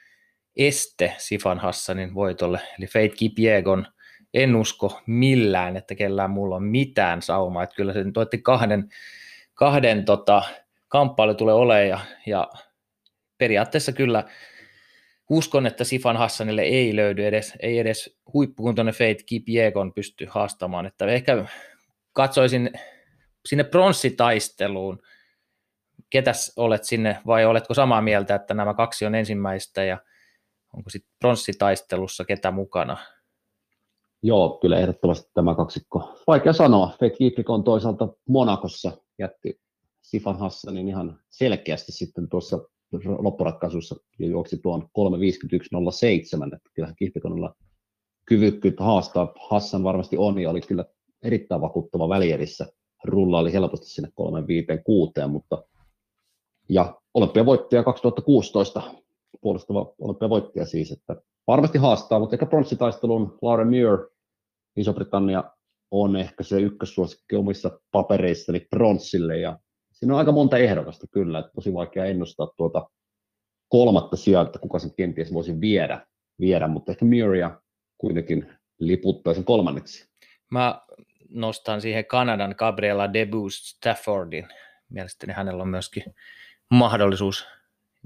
este Sifan Hassanin voitolle, eli Fate Kipiegon – en usko millään, että kellään mulla on mitään saumaa, että kyllä se nyt kahden, kahden tota, kamppailu tulee olemaan ja, ja periaatteessa kyllä uskon, että Sifan Hassanille ei löydy edes, ei edes huippukuntoinen Fate Kipiegon pysty haastamaan, että ehkä katsoisin sinne pronssitaisteluun, ketäs olet sinne, vai oletko samaa mieltä, että nämä kaksi on ensimmäistä, ja onko sitten pronssitaistelussa ketä mukana? Joo, kyllä ehdottomasti tämä kaksikko. Vaikea sanoa. Fake on toisaalta Monakossa jätti Sifan Hassanin ihan selkeästi sitten tuossa loppuratkaisussa ja juoksi tuon 3.51.07, että kyllähän Kihpikonilla kyvykkyyttä haastaa Hassan varmasti on ja oli kyllä erittäin vakuuttava välierissä. Rulla oli helposti sinne 3.56, mutta ja olympiavoittaja 2016 puolustava olympiavoittaja siis, että varmasti haastaa, mutta ehkä pronssitaistelun Laura Muir, Iso-Britannia on ehkä se ykkössuosikki omissa papereissani pronssille ja siinä on aika monta ehdokasta kyllä, että tosi vaikea ennustaa tuota kolmatta sijaa, kuka sen kenties voisi viedä, viedä mutta ehkä Muiria kuitenkin liputtaisin kolmanneksi. Mä nostan siihen Kanadan Gabriela Debus Staffordin. Mielestäni hänellä on myöskin mahdollisuus,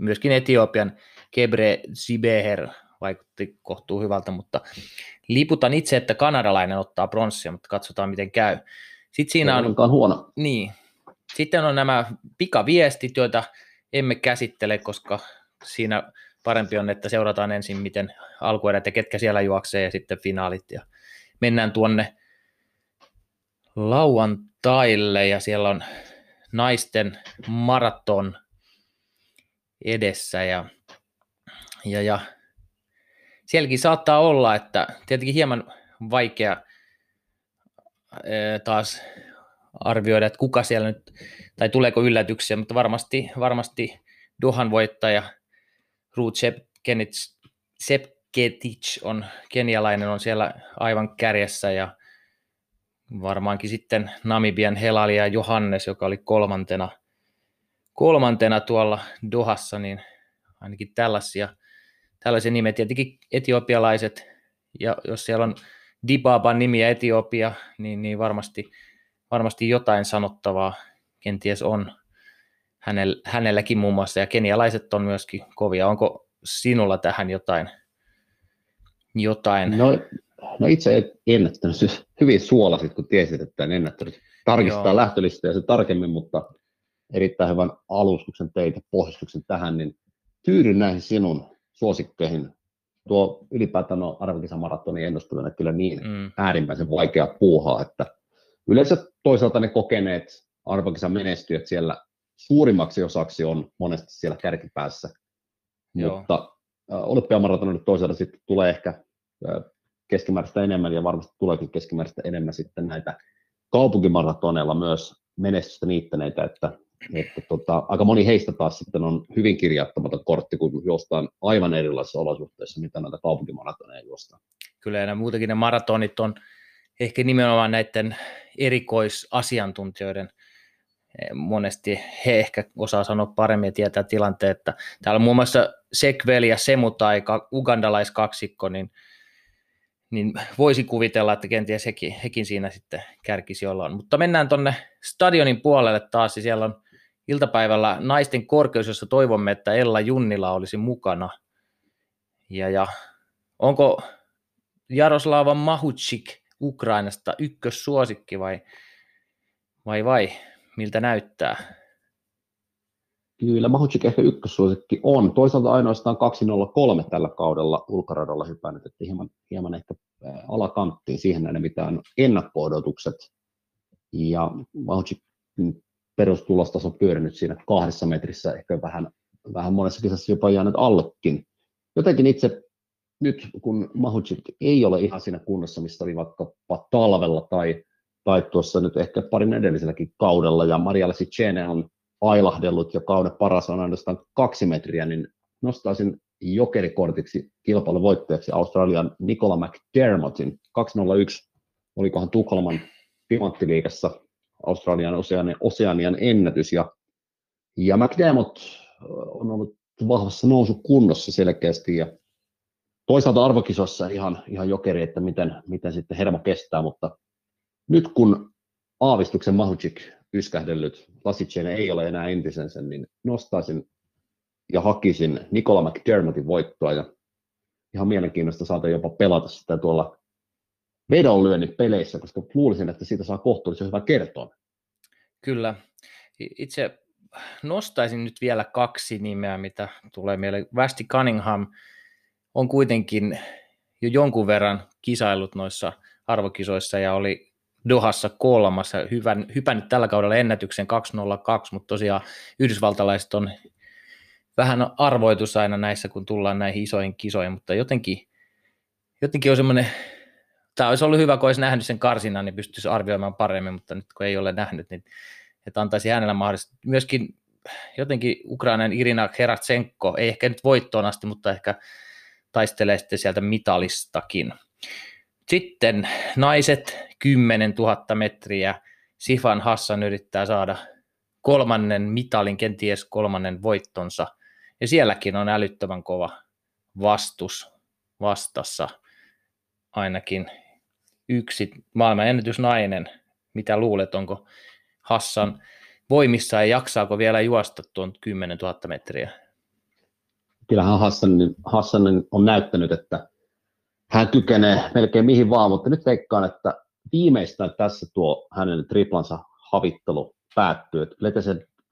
myöskin Etiopian Kebre Zibeher vaikutti kohtuu hyvältä, mutta liputan itse, että kanadalainen ottaa pronssia, mutta katsotaan miten käy. Sitten siinä on, on huono. Niin. Sitten on nämä pikaviestit, joita emme käsittele, koska siinä parempi on, että seurataan ensin, miten alkuerät ja ketkä siellä juoksee ja sitten finaalit. Ja mennään tuonne lauantaille ja siellä on naisten maraton edessä ja, ja, ja sielläkin saattaa olla, että tietenkin hieman vaikea taas arvioida, että kuka siellä nyt, tai tuleeko yllätyksiä, mutta varmasti, varmasti Dohan voittaja Ruud Sepketic on kenialainen, on siellä aivan kärjessä ja varmaankin sitten Namibian Helali ja Johannes, joka oli kolmantena, kolmantena tuolla Dohassa, niin ainakin tällaisia – tällaisia nimet, tietenkin etiopialaiset, ja jos siellä on Dibaban nimi Etiopia, niin, niin varmasti, varmasti jotain sanottavaa kenties on. hänellä, hänelläkin muun muassa, ja kenialaiset on myöskin kovia. Onko sinulla tähän jotain? jotain? No, no itse ennättänyt, siis hyvin suolasit, kun tiesit, että en ennättänyt. Tarkistaa lähtölistoja se tarkemmin, mutta erittäin hyvän alustuksen teit ja pohjustuksen tähän, niin tyydyn näihin sinun suosikkeihin. Tuo ylipäätään on arvokisamaratonin ennustaminen kyllä niin mm. äärimmäisen vaikea puuhaa, että yleensä toisaalta ne kokeneet arvokisan menestyjät siellä suurimmaksi osaksi on monesti siellä kärkipäässä. Joo. Mutta olympiamaratonille toisaalta sitten tulee ehkä keskimääräistä enemmän ja varmasti tuleekin keskimääräistä enemmän sitten näitä kaupunkimaratoneilla myös menestystä niittäneitä, että, että tota, aika moni heistä taas sitten on hyvin kirjaattamaton kortti, kun juostaan aivan erilaisissa olosuhteissa, mitä näitä kaupunkimaratoneja juostaan. Kyllä, ja muutenkin ne maratonit on ehkä nimenomaan näiden erikoisasiantuntijoiden eh, monesti he ehkä osaa sanoa paremmin ja tietää tilanteen, että täällä on muun muassa Sekvel ja Semu tai ugandalaiskaksikko, niin niin voisi kuvitella, että kenties hekin, hekin siinä sitten kärkisi jollain. Mutta mennään tuonne stadionin puolelle taas, siellä on iltapäivällä naisten korkeus, jossa toivomme, että Ella Junnila olisi mukana. Ja, ja onko Jaroslava Mahuchik Ukrainasta ykkössuosikki vai, vai, vai miltä näyttää? Kyllä, Mahuchik ehkä ykkössuosikki on. Toisaalta ainoastaan 203 tällä kaudella ulkoradalla hypännyt, että hieman, hieman ehkä alakanttiin siihen näiden, mitä on ennakko-odotukset. Ja Mahuchik perustulostaso pyörinyt siinä kahdessa metrissä, ehkä vähän, vähän monessa kisassa jopa jäänyt allekin. Jotenkin itse nyt, kun Mahuchik ei ole ihan siinä kunnossa, missä oli vaikkapa talvella tai, tai tuossa nyt ehkä parin edelliselläkin kaudella, ja Maria Sicene on ailahdellut jo kauden paras on ainoastaan kaksi metriä, niin nostaisin jokerikortiksi kilpailun voittajaksi Australian Nicola McDermottin 201, olikohan Tukholman timanttiliikassa Australian Oseanian, Oseanian ennätys, ja, ja McDermott on ollut vahvassa nousukunnossa selkeästi, ja toisaalta arvokisossa ihan, ihan jokeri, että miten, miten sitten hermo kestää, mutta nyt kun aavistuksen Mahuchik yskähdellyt Lasicen ei ole enää entisensä, niin nostaisin ja hakisin Nikola McDermottin voittoa ja ihan mielenkiinnosta saada jopa pelata sitä tuolla vedonlyönnin peleissä, koska luulisin, että siitä saa kohtuullisen hyvä kertoa. Kyllä. Itse nostaisin nyt vielä kaksi nimeä, mitä tulee mieleen. Västi Cunningham on kuitenkin jo jonkun verran kisailut noissa arvokisoissa ja oli Dohassa kolmas hyvän, hypännyt tällä kaudella ennätyksen 202, mutta tosiaan yhdysvaltalaiset on vähän arvoitus aina näissä, kun tullaan näihin isoihin kisoihin, mutta jotenkin, jotenkin on semmoinen, tämä olisi ollut hyvä, kun olisi nähnyt sen karsinnan, niin pystyisi arvioimaan paremmin, mutta nyt kun ei ole nähnyt, niin että antaisi hänellä mahdollisesti. Myöskin jotenkin Ukrainan Irina Heratsenko, ei ehkä nyt voittoon asti, mutta ehkä taistelee sitten sieltä mitalistakin. Sitten naiset 10 000 metriä. Sifan Hassan yrittää saada kolmannen mitalin, kenties kolmannen voittonsa. Ja sielläkin on älyttömän kova vastus vastassa. Ainakin yksi maailman ennätysnainen. Mitä luulet, onko Hassan voimissa ja jaksaako vielä juosta tuon 10 000 metriä? Kyllähän Hassan, Hassan on näyttänyt, että hän kykenee melkein mihin vaan, mutta nyt veikkaan, että viimeistään tässä tuo hänen triplansa havittelu päättyy.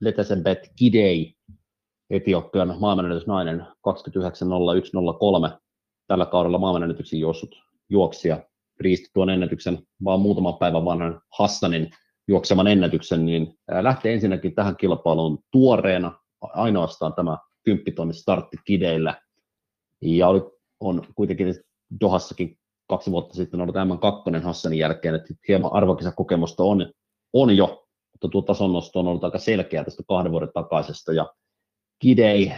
Letesen, Bet Kidei, Etiopian maailmanennätysnainen 29.01.03, tällä kaudella maailmanennätyksen juossut juoksija, riisti tuon ennätyksen vaan muutaman päivän vanhan Hassanin juokseman ennätyksen, niin lähtee ensinnäkin tähän kilpailuun tuoreena, ainoastaan tämä 10 tonnin startti kideillä, ja oli, on kuitenkin Dohassakin kaksi vuotta sitten ollut M2 Hassanin jälkeen, että hieman arvokisakokemusta on, on jo, mutta tuo tason nosto on ollut aika selkeä tästä kahden vuoden takaisesta, ja Kidei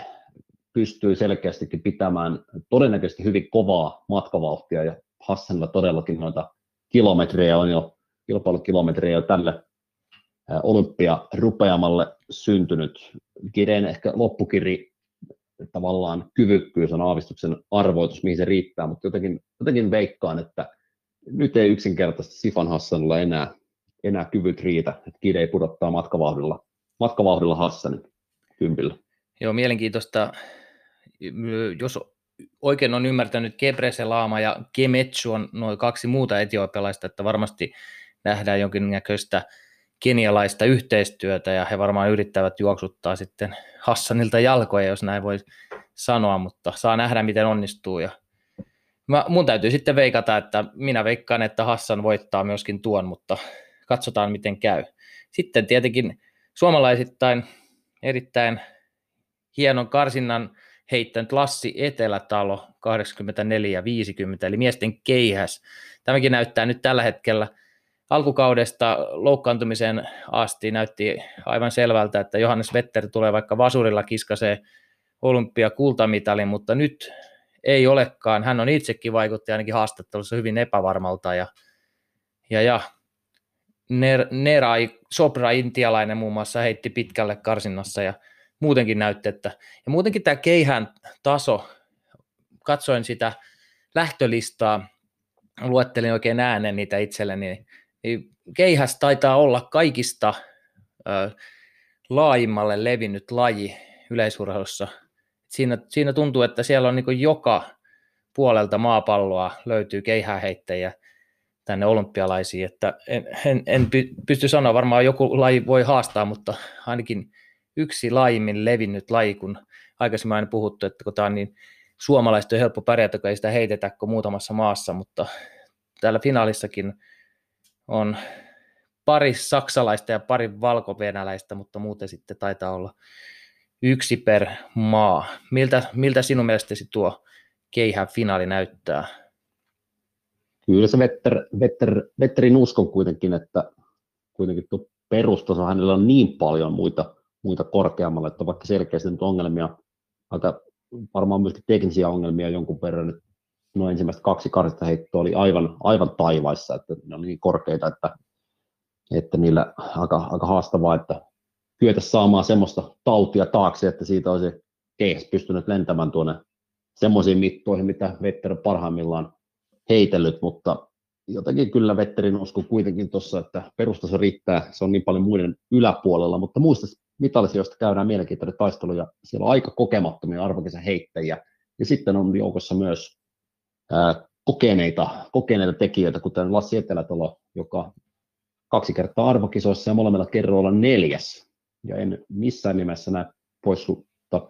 pystyy selkeästikin pitämään todennäköisesti hyvin kovaa matkavauhtia, ja Hassanilla todellakin noita kilometrejä on jo, kilpailukilometrejä jo tälle olympiarupeamalle syntynyt. Kideen ehkä loppukiri tavallaan kyvykkyys on aavistuksen arvoitus, mihin se riittää, mutta jotenkin, jotenkin veikkaan, että nyt ei yksinkertaisesti Sifan Hassanilla enää, enää kyvyt riitä, että Kide ei pudottaa matkavauhdilla, matkavauhdilla Hassanin. kympillä. Joo, mielenkiintoista. Jos oikein on ymmärtänyt, Gebreselaama ja Kemetsu on noin kaksi muuta etiopialaista, että varmasti nähdään jonkinnäköistä kenialaista yhteistyötä ja he varmaan yrittävät juoksuttaa sitten Hassanilta jalkoja, jos näin voi sanoa, mutta saa nähdä, miten onnistuu. Ja mä, mun täytyy sitten veikata, että minä veikkaan, että Hassan voittaa myöskin tuon, mutta katsotaan, miten käy. Sitten tietenkin suomalaisittain erittäin hienon karsinnan heittänyt Lassi Etelätalo 84-50, eli miesten keihäs. Tämäkin näyttää nyt tällä hetkellä alkukaudesta loukkaantumiseen asti näytti aivan selvältä, että Johannes Vetter tulee vaikka vasurilla kiskasee olympia kultamitalin, mutta nyt ei olekaan. Hän on itsekin vaikutti ainakin haastattelussa hyvin epävarmalta ja, ja, ja Ner, Nerai, Sobra intialainen muun muassa heitti pitkälle karsinnassa ja muutenkin näytti, että ja muutenkin tämä keihän taso, katsoin sitä lähtölistaa, luettelin oikein äänen niitä itselleni, niin keihäs taitaa olla kaikista ö, laajimmalle levinnyt laji yleisurheilussa. Siinä, siinä tuntuu, että siellä on niin joka puolelta maapalloa löytyy keihäheittäjiä tänne olympialaisiin, että en, en, en pysty sanoa, varmaan joku laji voi haastaa, mutta ainakin yksi laajimmin levinnyt laji, kun aikaisemmin aina puhuttu, että kun tämä on niin suomalaista on helppo pärjätä, kun ei sitä heitetä kuin muutamassa maassa, mutta täällä finaalissakin on pari saksalaista ja pari valkovenäläistä, mutta muuten sitten taitaa olla yksi per maa. Miltä, miltä sinun mielestäsi tuo keihään finaali näyttää? Kyllä se Vetter, Vetter, Vetterin uskon kuitenkin, että kuitenkin tuo perustaso hänellä on niin paljon muita, muita korkeammalle, että vaikka selkeästi nyt ongelmia, aika varmaan myöskin teknisiä ongelmia jonkun verran nyt no ensimmäistä kaksi karsista heittoa oli aivan, aivan taivaissa, että ne oli niin korkeita, että, että niillä aika, aika haastavaa, että kyetä saamaan semmoista tautia taakse, että siitä olisi keihäs pystynyt lentämään tuonne semmoisiin mittoihin, mitä Vetter parhaimmillaan heitellyt, mutta jotenkin kyllä Vetterin usko kuitenkin tuossa, että perustaso riittää, se on niin paljon muiden yläpuolella, mutta muista mitallisia, käydään mielenkiintoinen taistelu, ja siellä on aika kokemattomia arvokisen heittäjiä, ja sitten on joukossa myös kokeneita, kokeneita tekijöitä, kuten Lassi Etelätalo, joka kaksi kertaa arvokisoissa ja molemmilla kerroilla neljäs. Ja en missään nimessä näe pois,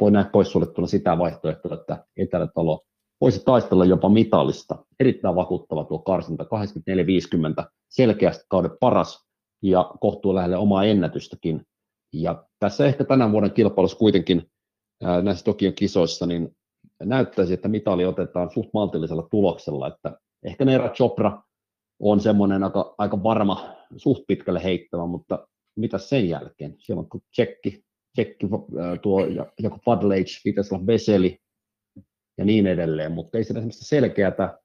voi näe poissuljettuna sitä vaihtoehtoa, että Etelätalo voisi taistella jopa mitallista. Erittäin vakuuttava tuo karsinta, 84-50, selkeästi kauden paras ja kohtuu lähelle omaa ennätystäkin. Ja tässä ehkä tänä vuoden kilpailussa kuitenkin näissä Tokion kisoissa, niin näyttäisi, että mitali otetaan suht maltillisella tuloksella, että ehkä Neera Chopra on semmoinen aika, aika varma, suht pitkälle heittävä, mutta mitä sen jälkeen? Siellä on tsekki, tsekki tuo joku Fadlage, pitäisi olla Veseli ja niin edelleen, mutta ei siellä selkeätä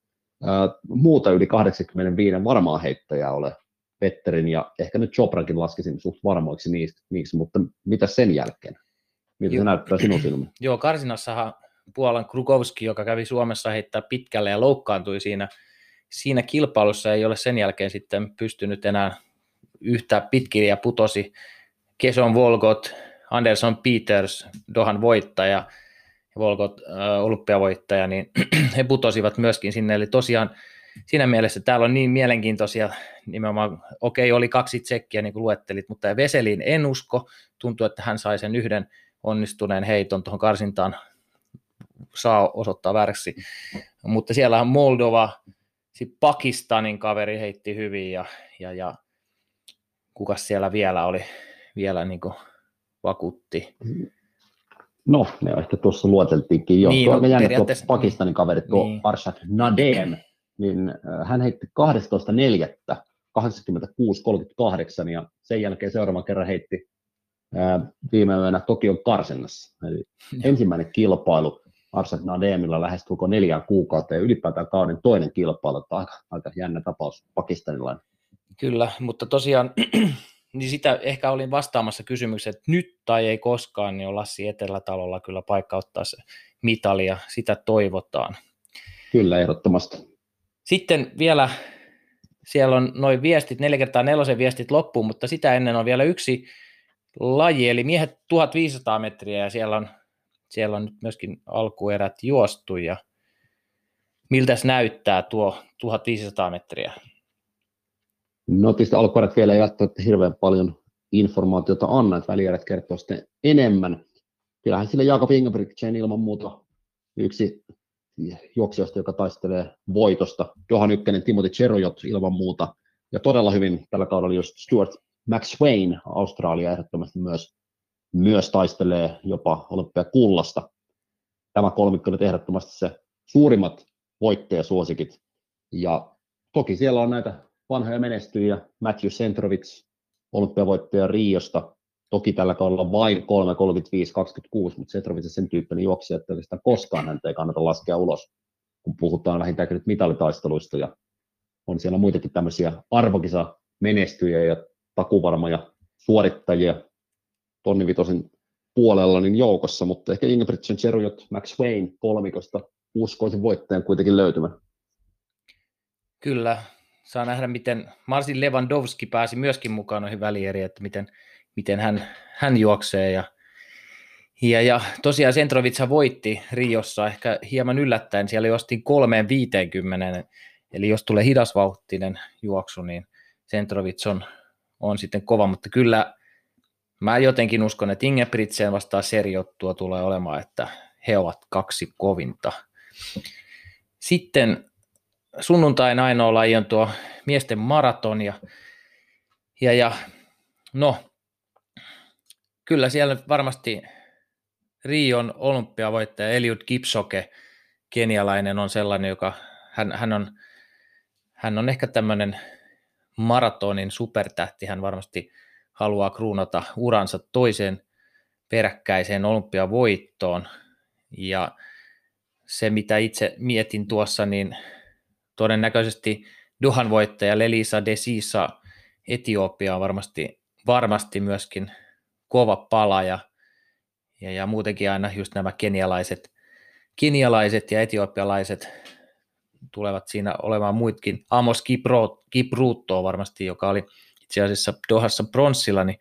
ää, muuta yli 85 varmaa heittäjää ole Petterin ja ehkä nyt Choprankin laskisin suht varmoiksi niistä, niiksi, mutta mitä sen jälkeen? Miltä se näyttää sinun silmiin? Joo, Karsinassahan Puolan Krukowski, joka kävi Suomessa heittää pitkälle ja loukkaantui siinä, siinä kilpailussa, ei ole sen jälkeen sitten pystynyt enää yhtä pitkin ja putosi Keson Volgot, Anderson Peters, Dohan voittaja, Volgot äh, olympiavoittaja, niin he putosivat myöskin sinne, eli tosiaan siinä mielessä täällä on niin mielenkiintoisia nimenomaan, okei oli kaksi tsekkiä niin kuin luettelit, mutta Veseliin en usko, tuntuu, että hän sai sen yhden onnistuneen heiton tuohon karsintaan saa osoittaa vääräksi. Mutta siellä on Moldova, sitten Pakistanin kaveri heitti hyvin ja, ja, ja kuka siellä vielä oli, vielä niin kuin vakuutti. No, ne ehkä tuossa luoteltiinkin jo. Niin, tuo no, jännä tuo Pakistanin kaveri, tuo niin. Arshad Nadem, niin äh, hän heitti 12.4. 86-38 ja sen jälkeen seuraavan kerran heitti ää, äh, viime yönä Tokion karsinnassa. Eli ensimmäinen kilpailu Arsat Nademilla lähestulkoon neljään kuukautta ja ylipäätään kauden toinen kilpailu, että aika, aika jännä tapaus pakistanilainen. Kyllä, mutta tosiaan niin sitä ehkä olin vastaamassa kysymykseen, että nyt tai ei koskaan, niin on Lassi Etelätalolla kyllä paikka ottaa se mitali ja sitä toivotaan. Kyllä, ehdottomasti. Sitten vielä siellä on noin viestit, neljä kertaa nelosen viestit loppuun, mutta sitä ennen on vielä yksi laji, eli miehet 1500 metriä ja siellä on, siellä on nyt myöskin alkuerät juostu ja miltäs näyttää tuo 1500 metriä? No tietysti alkuerät vielä ei välttämättä hirveän paljon informaatiota anna, että välierät kertoo sitten enemmän. Kyllähän sille Jakob Ingebrigtsen ilman muuta yksi juoksijoista, joka taistelee voitosta. Johan Ykkönen, Timothy Cherojot ilman muuta. Ja todella hyvin tällä kaudella just Stuart McSwain, Australia ehdottomasti myös, myös taistelee jopa olympiakullasta. Tämä kolmikko on ehdottomasti se suurimmat voittajasuosikit. Ja toki siellä on näitä vanhoja menestyjiä, Matthew Centrovits, olympiavoittaja Riosta, toki tällä kaudella vain 3, 35, 26, mutta Centrovits on sen tyyppinen juoksija, että oikeastaan koskaan häntä ei kannata laskea ulos, kun puhutaan vähintäänkin nyt mitalitaisteluista, ja on siellä muitakin tämmöisiä arvokisa menestyjiä ja takuvarmoja suorittajia tonnivitosen puolella niin joukossa, mutta ehkä Ingebrigtsen, Cherujot, Max Wayne kolmikosta uskoisin voittajan kuitenkin löytymään. Kyllä, saa nähdä, miten Marsin Lewandowski pääsi myöskin mukaan noihin välieriin, että miten, miten hän, hän juoksee. Ja, ja, ja tosiaan Sentrovitsa voitti Riossa ehkä hieman yllättäen, siellä juostiin 3.50, eli jos tulee hidasvauhtinen juoksu, niin Sentrovits on, on sitten kova, mutta kyllä mä jotenkin uskon, että Ingebrigtsen vastaan seriottua tulee olemaan, että he ovat kaksi kovinta. Sitten sunnuntain ainoa laji on tuo miesten maraton ja, ja, ja no, kyllä siellä varmasti Rion olympiavoittaja Eliud Kipsoke, kenialainen, on sellainen, joka hän, hän, on, hän on ehkä tämmöinen maratonin supertähti, hän varmasti haluaa kruunata uransa toiseen peräkkäiseen olympiavoittoon. Ja se, mitä itse mietin tuossa, niin todennäköisesti Dohan voittaja Lelisa Desisa Etiopia on varmasti, varmasti myöskin kova pala ja, ja, ja muutenkin aina just nämä kenialaiset, kenialaiset ja etiopialaiset tulevat siinä olemaan muitkin. Amos Kipruutto varmasti, joka oli itse asiassa Dohassa pronssilla, niin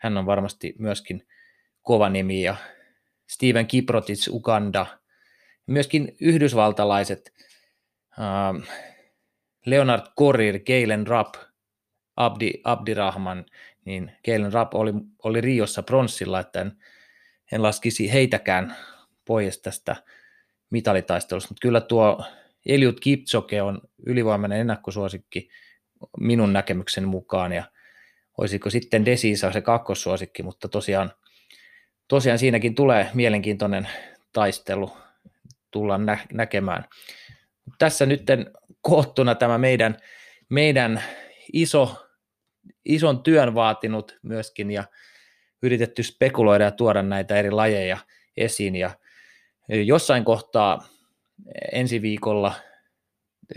hän on varmasti myöskin kova nimi ja Steven Kiprotic Uganda – Myöskin yhdysvaltalaiset uh, Leonard Korir, Galen Rapp, Abdi, Abdirahman, niin Galen Rapp oli, oli Riossa pronssilla, että en, en laskisi heitäkään pois tästä mitalitaistelusta, mutta kyllä tuo Eliud Kipchoge on ylivoimainen ennakkosuosikki minun näkemyksen mukaan, ja olisiko sitten Desisa se kakkossuosikki, mutta tosiaan, tosiaan siinäkin tulee mielenkiintoinen taistelu tullaan nä- näkemään. Tässä nyt koottuna tämä meidän, meidän iso, ison työn vaatinut myöskin ja yritetty spekuloida ja tuoda näitä eri lajeja esiin ja jossain kohtaa ensi viikolla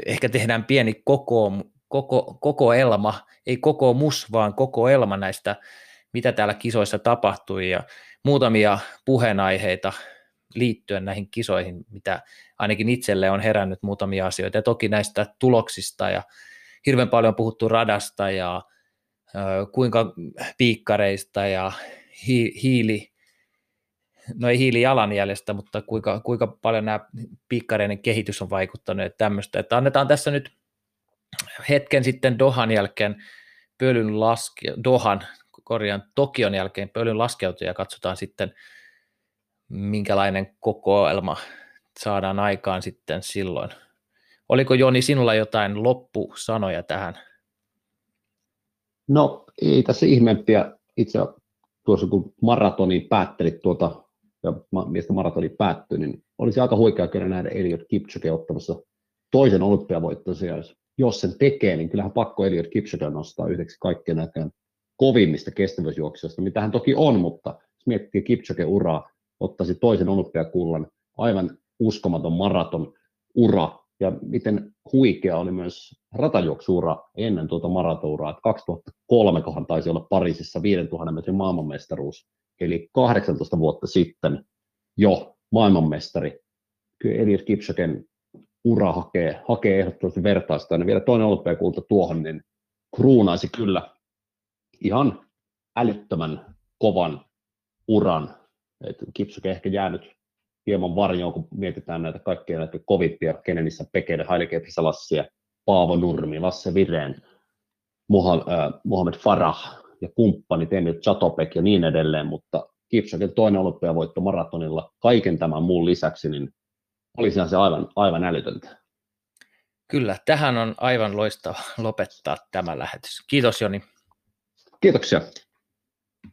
ehkä tehdään pieni koko, koko, koko elma, ei koko mus, vaan koko elma näistä, mitä täällä kisoissa tapahtui ja muutamia puheenaiheita liittyen näihin kisoihin, mitä ainakin itselle on herännyt muutamia asioita. Ja toki näistä tuloksista ja hirveän paljon puhuttu radasta ja kuinka piikkareista ja hi, hiili, no ei hiilijalanjäljestä, mutta kuinka, kuinka paljon nämä piikkareiden kehitys on vaikuttanut ja tämmöistä. Että annetaan tässä nyt hetken sitten Dohan jälkeen pölyn laske, Dohan, korjaan Tokion jälkeen pölyn laskeutuja ja katsotaan sitten minkälainen kokoelma saadaan aikaan sitten silloin. Oliko Joni sinulla jotain loppusanoja tähän? No ei tässä ihmeempiä. Itse tuossa kun maratoni päättelit tuota, ja miestä maratoni päättyi, niin olisi aika huikea kyllä nähdä Eliot Kipchoge ottamassa toisen olympiavoittonsa. Jos sen tekee, niin kyllähän pakko Eliot Kipchoge nostaa yhdeksi kaikkien näkään kovimmista kestävyysjuoksijoista, mitä hän toki on, mutta jos miettii Kipchoge uraa, ottaisi toisen olympiakullan, aivan uskomaton maraton ura, ja miten huikea oli myös ratajuoksuura ennen tuota maratouraa, että 2003 kohan taisi olla Pariisissa 5000 metrin maailmanmestaruus, eli 18 vuotta sitten jo maailmanmestari. Kyllä Elias Kipchogen ura hakee, hakee ehdottomasti vertaista, ja vielä toinen olympiakulta tuohon, niin kruunaisi kyllä ihan älyttömän kovan uran. Et Kipsuke ehkä jäänyt hieman varjoon, kun mietitään näitä kaikkia näitä kovimpia, Kenenissä Pekeide, Hailike Pisalassia, Paavo Nurmi, Lasse Vireen, Mohamed Farah ja kumppanit, Emil Chatopek ja niin edelleen, mutta Kipsaken toinen olympiavoitto maratonilla kaiken tämän muun lisäksi, niin olisi se aivan, aivan älytöntä. Kyllä, tähän on aivan loistava lopettaa tämä lähetys. Kiitos Joni. Kiitoksia.